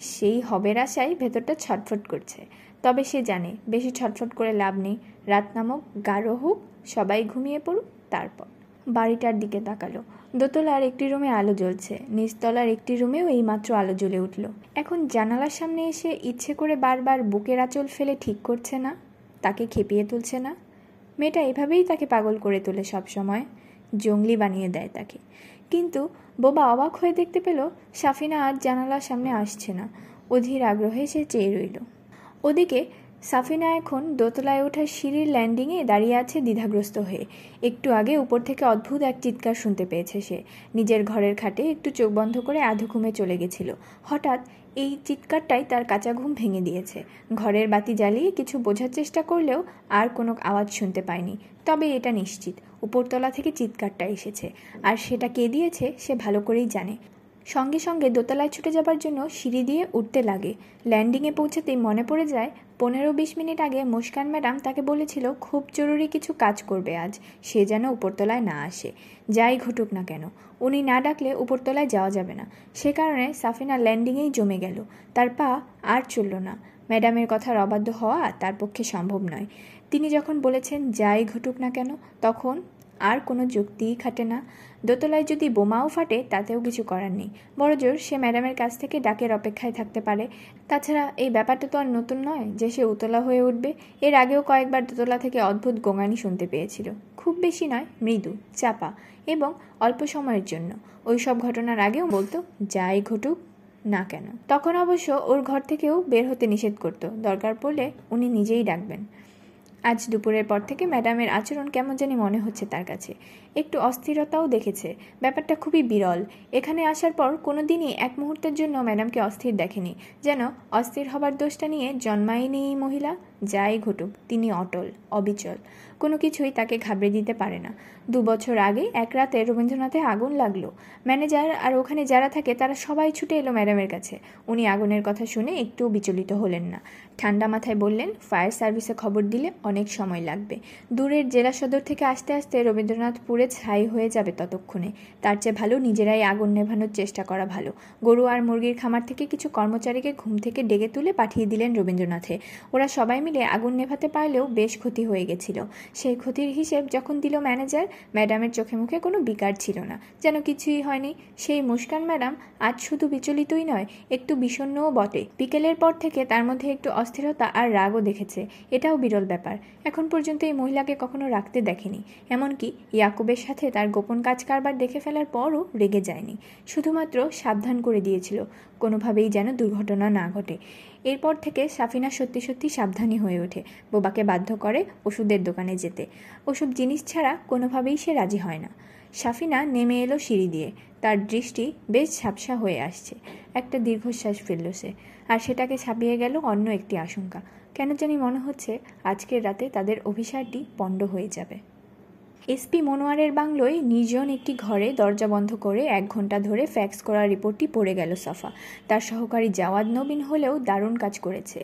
সেই হবের আশায় ভেতরটা ছটফট করছে। তবে সে জানে, বেশি ছটফট করে লাভ নেই। রাত নামক গাঢ় হোক, সবাই ঘুমিয়ে পড়ুক, তারপর। বাড়িটার দিকে তাকালো। দোতলার একটি রুমে আলো জ্বলছে। নিচতলার একটি রুমেও এইমাত্র আলো জ্বলে উঠল। এখন জানালার সামনে এসে ইচ্ছে করে বারবার বুকের আঁচল ফেলে ঠিক করছে না, তাকে খেপিয়ে তুলছে না। মেয়েটা এভাবেই তাকে পাগল করে তোলে সব সময় জঙ্গলি বানিয়ে দেয় তাকে। কিন্তু বোবা অবাক হয়ে দেখতে পেল, সাফিনা আজ জানালার সামনে আসছে না। অধীর আগ্রহে সে চেয়ে রইল। ওদিকে সাফিনা এখন দোতলায় ওঠা সিঁড়ির ল্যান্ডিংয়ে দাঁড়িয়ে আছে দ্বিধাগ্রস্ত হয়ে। একটু আগে উপর থেকে অদ্ভুত এক চিৎকার শুনতে পেয়েছে সে। নিজের ঘরের খাটে একটু চোখ বন্ধ করে আধো ঘুমে চলে গেছিল। হঠাৎ এই চিৎকারটাই তার কাঁচা ঘুম ভেঙে দিয়েছে। ঘরের বাতি জ্বালিয়ে কিছু বোঝার চেষ্টা করলেও আর কোনো আওয়াজ শুনতে পায়নি। তবে এটা নিশ্চিত, উপরতলা থেকে চিৎকারটা এসেছে। আর সেটা কে দিয়েছে সে ভালো করেই জানে। সঙ্গে সঙ্গে দোতলায় ছুটে যাবার জন্য সিঁড়ি দিয়ে উঠতে লাগে। ল্যান্ডিংয়ে পৌঁছাতেই মনে পড়ে যায়, পনেরো বিশ মিনিট আগে মুস্কান ম্যাডাম তাকে বলেছিল, খুব জরুরি কিছু কাজ করবে আজ, সে যেন উপরতলায় না আসে। যাই ঘটুক না কেন, উনি না ডাকলে উপরতলায় যাওয়া যাবে না। সে কারণে সাফিনা ল্যান্ডিংয়েই জমে গেল। তার পা আর চলল না। ম্যাডামের কথার অবাধ্য হওয়া তার পক্ষে সম্ভব নয়। তিনি যখন বলেছেন, যাই ঘটুক না কেন, তখন আর কোনো যুক্তিই খাটে না। দোতলায় যদি বোমাও ফাটে, তাতেও কিছু করার নেই। বড়জোর সে ম্যাডামের কাছ থেকে ডাকের অপেক্ষায় থাকতে পারে। তাছাড়া এই ব্যাপারটা তো আর নতুন নয় যে সে উতলা হয়ে উঠবে। এর আগেও কয়েকবার দোতলা থেকে অদ্ভুত গোঙানি শুনতে পেয়েছিল। খুব বেশি নয়, মৃদু, চাপা এবং অল্প সময়ের জন্য। ওই সব ঘটনার আগেও বলতো, যাই ঘটুক না কেন। তখন অবশ্য ওর ঘর থেকেও বের হতে নিষেধ করতো। দরকার পড়লে উনি নিজেই ডাকবেন। আজ দুপুরের পর থেকে ম্যাডামের আচরণ কেমন জানি মনে হচ্ছে তার কাছে। একটু অস্থিরতাও দেখেছে। ব্যাপারটা খুবই বিরল। এখানে আসার পর কোনো দিনই এক মুহূর্তের জন্য ম্যাডামকে অস্থির দেখেনি। যেন অস্থির হবার দোষটা নিয়ে জন্মায়নি এই মহিলা। যাই ঘটুক, তিনি অটল, অবিচল। কোনো কিছুই তাকে ঘাবড়ে দিতে পারে না। দু বছর আগে এক রাতে রবীন্দ্রনাথে আগুন লাগল। ম্যানেজার আর ওখানে যারা থাকে তারা সবাই ছুটে এলো ম্যাডামের কাছে। উনি আগুনের কথা শুনে একটু বিচলিত হলেন না। ঠান্ডা মাথায় বললেন, ফায়ার সার্ভিসে খবর দিলে অনেক সময় লাগবে। দূরের জেলা সদর থেকে আসতে আসতে রবীন্দ্রনাথ পুরে ছাই হয়ে যাবে ততক্ষণে। তার চেয়ে ভালো নিজেরাই আগুন নেভানোর চেষ্টা করা ভালো। গরু আর মুরগির খামার থেকে কিছু কর্মচারীকে ঘুম থেকে ডেকে তুলে পাঠিয়ে দিলেন রবীন্দ্রনাথে। ওরা সবাই মিলে আগুন নেভাতে পারলেও বেশ ক্ষতি হয়ে গেছিল। সেই ক্ষতির হিসেব যখন দিল ম্যানেজার, ম্যাডামের চোখে মুখে কোনো বিকার ছিল না। যেন কিছুই হয়নি। সেই মুস্কান ম্যাডাম আজ শুধু বিচলিতই নয়, একটু বিষণ্নও বটে। বিকেলের পর থেকে তার মধ্যে একটু অস্থিরতা আর রাগও দেখেছে। এটাও বিরল ব্যাপার। এখন পর্যন্ত এই মহিলাকে কখনো রাখতে দেখেনি। এমনকি ইয়াকুবের সাথে তার গোপন কাজ কারবার দেখে ফেলার পরও রেগে যায়নি। শুধুমাত্র সাবধান করে দিয়েছিল, কোনোভাবেই যেন দুর্ঘটনা না ঘটে। এরপর থেকে সাফিনা সত্যি সত্যি সাবধানী হয়ে ওঠে, বোবাকে বাধ্য করে ওষুধের দোকানে যেতে। ওসব জিনিস ছাড়া কোনোভাবেই সে রাজি হয় না। সাফিনা নেমে এলো সিঁড়ি দিয়ে। তার দৃষ্টি বেশ ঝাপসা হয়ে আসছে। একটা দীর্ঘশ্বাস ফেলল সে। আর সেটাকে ছাপিয়ে গেল অন্য একটি আশঙ্কা। কেন জানি মনে হচ্ছে আজকের রাতে তাদের অভিসারটি পণ্ড হয়ে যাবে। এসপি মনোয়ারের বাংলোয় নির্জন একটি ঘরে দরজা বন্ধ করে এক ঘণ্টা ধরে ফ্যাক্স করা রিপোর্টটি পড়ে গেল সাফা। তার সহকারী জাওয়াদ নবীন হলেও দারুণ কাজ করেছে।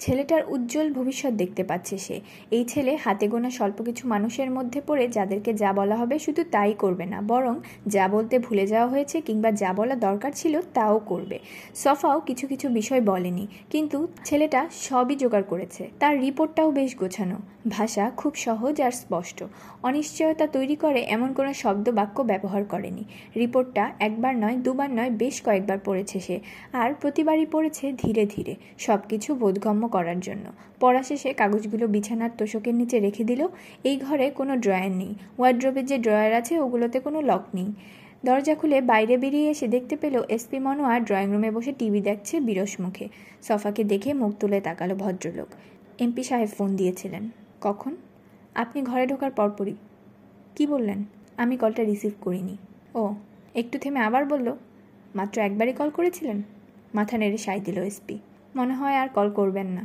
ছেলেটার উজ্জ্বল ভবিষ্যৎ দেখতে পাচ্ছে সে। এই ছেলে হাতে গোনা স্বল্প কিছু মানুষের মধ্যে পড়ে যাদেরকে যা বলা হবে শুধু তাই করবে না, বরং যা বলতে ভুলে যাওয়া হয়েছে কিংবা যা বলা দরকার ছিল তাও করবে। সফাও কিছু কিছু বিষয় বলেনি, কিন্তু ছেলেটা সবই জোগাড় করেছে। তার রিপোর্টটাও বেশ গোছানো। ভাষা খুব সহজ আর স্পষ্ট। অনিশ্চয়তা তৈরি করে এমন কোনো শব্দ বাক্য ব্যবহার করেনি। রিপোর্টটা একবার নয়, দুবার নয়, বেশ কয়েকবার পড়েছে সে। আর প্রতিবারই পড়েছে ধীরে ধীরে। সব কিছু বোধগম্য করার জন্য। পড়া শেষে কাগজগুলো বিছানার তোষকের নিচে রেখে দিল। এই ঘরে কোনো ড্রয়ার নেই। ওয়ার্ড্রোবের যে ড্রয়ার আছে, ওগুলোতে কোনো লক নেই। দরজা খুলে বাইরে বেরিয়ে এসে দেখতে পেল এসপি মনোয়ার ড্রয়িং রুমে বসে টিভি দেখছে বিরস মুখে। সফাকে দেখে মুখ তুলে তাকালো ভদ্রলোক। এমপি সাহেব ফোন দিয়েছিলেন। কখন? আপনি ঘরে ঢোকার পরপরই। কি বললেন? আমি কলটা রিসিভ করিনি। ও, একটু থেমে আবার বলল? মাত্র একবারই কল করেছিলেন? মাথা নেড়ে সাই দিল এসপি মনে হয় আর কল করবেন না।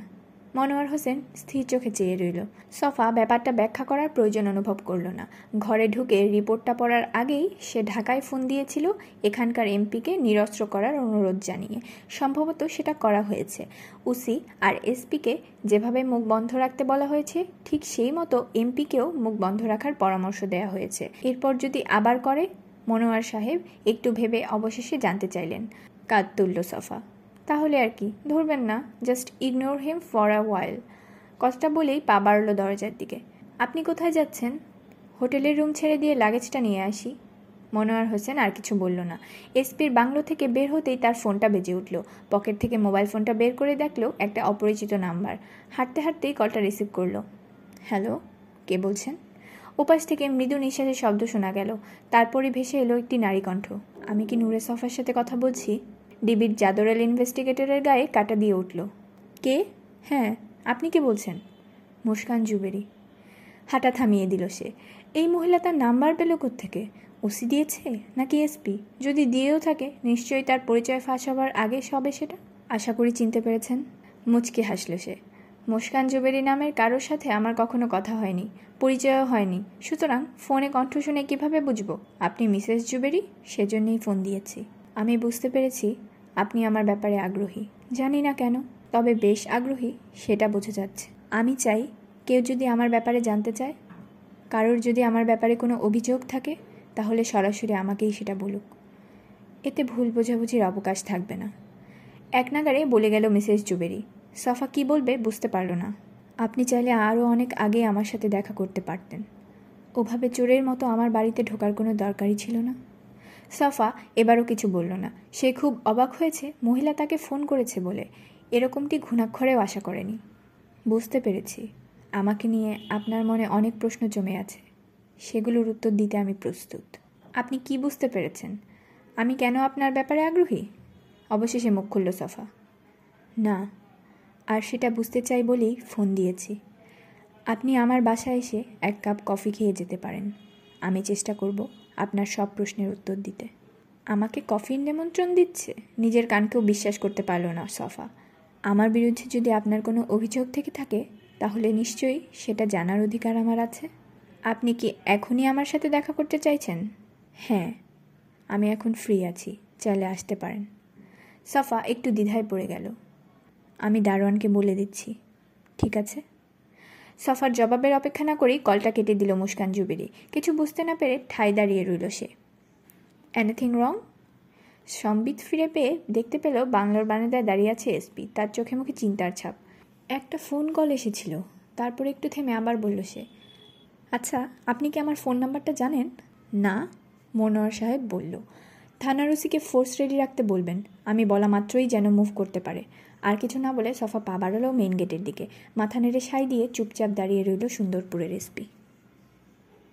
মনোয়ার হোসেন স্থির চোখে চেয়ে রইল। সফা ব্যাপারটা ব্যাখ্যা করার প্রয়োজন অনুভব করল না। ঘরে ঢুকে রিপোর্টটা পড়ার আগেই সে ঢাকায় ফোন দিয়েছিল এখানকার এমপিকে নিরস্ত্র করার অনুরোধ জানিয়ে। সম্ভবত সেটা করা হয়েছে। উসি আর এসপিকে যেভাবে মুখ বন্ধ রাখতে বলা হয়েছে, ঠিক সেই মতো এমপিকেও মুখ বন্ধ রাখার পরামর্শ দেওয়া হয়েছে। এরপর যদি আবার করে, মনোয়ার সাহেব একটু ভেবে অবশেষে জানতে চাইলেন। কাদ তুলল সফা। তাহলে আর কি, ধরবেন না just ignore him for a while কথাটা বলেই পা বাড়ল দরজার দিকে। আপনি কোথায় যাচ্ছেন? হোটেলের রুম ছেড়ে দিয়ে লাগেজটা নিয়ে আসি। মনোয়ার হোসেন আর কিছু বলল না। এসপির বাংলো থেকে বের হতেই তার ফোনটা বেজে উঠল। পকেট থেকে মোবাইল ফোনটা বের করে দেখল একটা অপরিচিত নাম্বার। হাঁটতে হাঁটতেই কলটা রিসিভ করল। হ্যালো, কে বলছেন? ওপাশ থেকে মৃদু নিঃশ্বাসের শব্দ শোনা গেল। তারপরে ভেসে এলো একটি নারী কণ্ঠ আমি কি নূরে সফার সাথে কথা বলছি? ডিবির জাদরাল ইনভেস্টিগেটরের গায়ে কাটা দিয়ে উঠল। কে? হ্যাঁ আপনি কে বলছেন? মুস্কান জুবেরি। হাঁটা থামিয়ে দিল সে। এই মহিলা তার নাম্বার পেল থেকে ওসি দিয়েছে নাকি এসপি? যদি দিয়েও থাকে, নিশ্চয়ই তার পরিচয় ফাঁস হবার আগে সবে সেটা। আশা করি চিনতে পেরেছেন। মুচকে হাসল সে। মুস্কান জুবেরি নামের কারোর সাথে আমার কখনো কথা হয়নি, পরিচয়ও হয়নি। সুতরাং ফোনে কণ্ঠ শুনে কীভাবে বুঝব? আপনি মিসেস জুবেরি, সেজন্যই ফোন দিয়েছি। আমি বুঝতে পেরেছি আপনি আমার ব্যাপারে আগ্রহী। জানি না কেন, তবে বেশ আগ্রহী, সেটা বোঝা যাচ্ছে। আমি চাই কেউ যদি আমার ব্যাপারে জানতে চায়, কারোর যদি আমার ব্যাপারে কোনো অভিযোগ থাকে, তাহলে সরাসরি আমাকেই সেটা বলুক। এতে ভুল বোঝাবুঝির অবকাশ থাকবে না। এক নাগারে বলে গেল মিসেস জুবেরি, সফা কি বলবে বুঝতে পারল না। আপনি চাইলে আরও অনেক আগে আমার সাথে দেখা করতে পারতেন। ওভাবে চোরের মতো আমার বাড়িতে ঢোকার কোনো দরকারই ছিল না। সাফা এবারও কিছু বলল না। সে খুব অবাক হয়েছে, মহিলা তাকে ফোন করেছে বলে। এরকমটি ঘুণাক্ষরেও আশা করেনি। বুঝতে পেরেছি। আমাকে নিয়ে আপনার মনে অনেক প্রশ্ন জমে আছে। সেগুলোর উত্তর দিতে আমি প্রস্তুত। আপনি কি বুঝতে পেরেছেন? আমি কেন আপনার ব্যাপারে আগ্রহী? অবশেষে মুখ খুলল সফা। না, আর সেটা বুঝতে চাই বলেই ফোন দিয়েছি। আপনি আমার বাসায় এসে এক কাপ কফি খেয়ে যেতে পারেন। আমি চেষ্টা করব আপনার সব প্রশ্নের উত্তর দিতে। আমাকে কফির নিমন্ত্রণ দিচ্ছে? নিজের কানকেও বিশ্বাস করতে পারল না সফা। আমার বিরুদ্ধে যদি আপনার কোনো অভিযোগ থেকে থাকে, তাহলে নিশ্চয়ই সেটা জানার অধিকার আমার আছে। আপনি কি এখনই আমার সাথে দেখা করতে চাইছেন? হ্যাঁ আমি এখন ফ্রি আছি, চাইলে আসতে পারেন। সাফা একটু দ্বিধায় পড়ে গেল। আমি দারোয়ানকে বলে দিচ্ছি, ঠিক আছে? সফার জবাবের অপেক্ষা না করেই কলটা কেটে দিল মুস্কান জুবেরি কিছু বুঝতে না পেরে ঠাই দাঁড়িয়ে রইল সে। এনিথিং রং সম্বিত ফিরে পেয়ে দেখতে পেল বাংলার বারান্দায় দাঁড়িয়ে আছে এসপি তার চোখে মুখে চিন্তার ছাপ। একটা ফোন কল এসেছিল। তারপরে একটু থেমে আবার বলল সে। আচ্ছা আপনি কি আমার ফোন নাম্বারটা জানেন? না, মনোয়ার সাহেব বলল। থানার ওসিকে ফোর্স রেডি রাখতে বলবেন। আমি বলা মাত্রই যেন মুভ করতে পারে। আর কিছু না বলে সফা পা মেইন গেটের দিকে। মাথা নেড়ে সাই দিয়ে চুপচাপ দাঁড়িয়ে রইল সুন্দরপুরের এসপি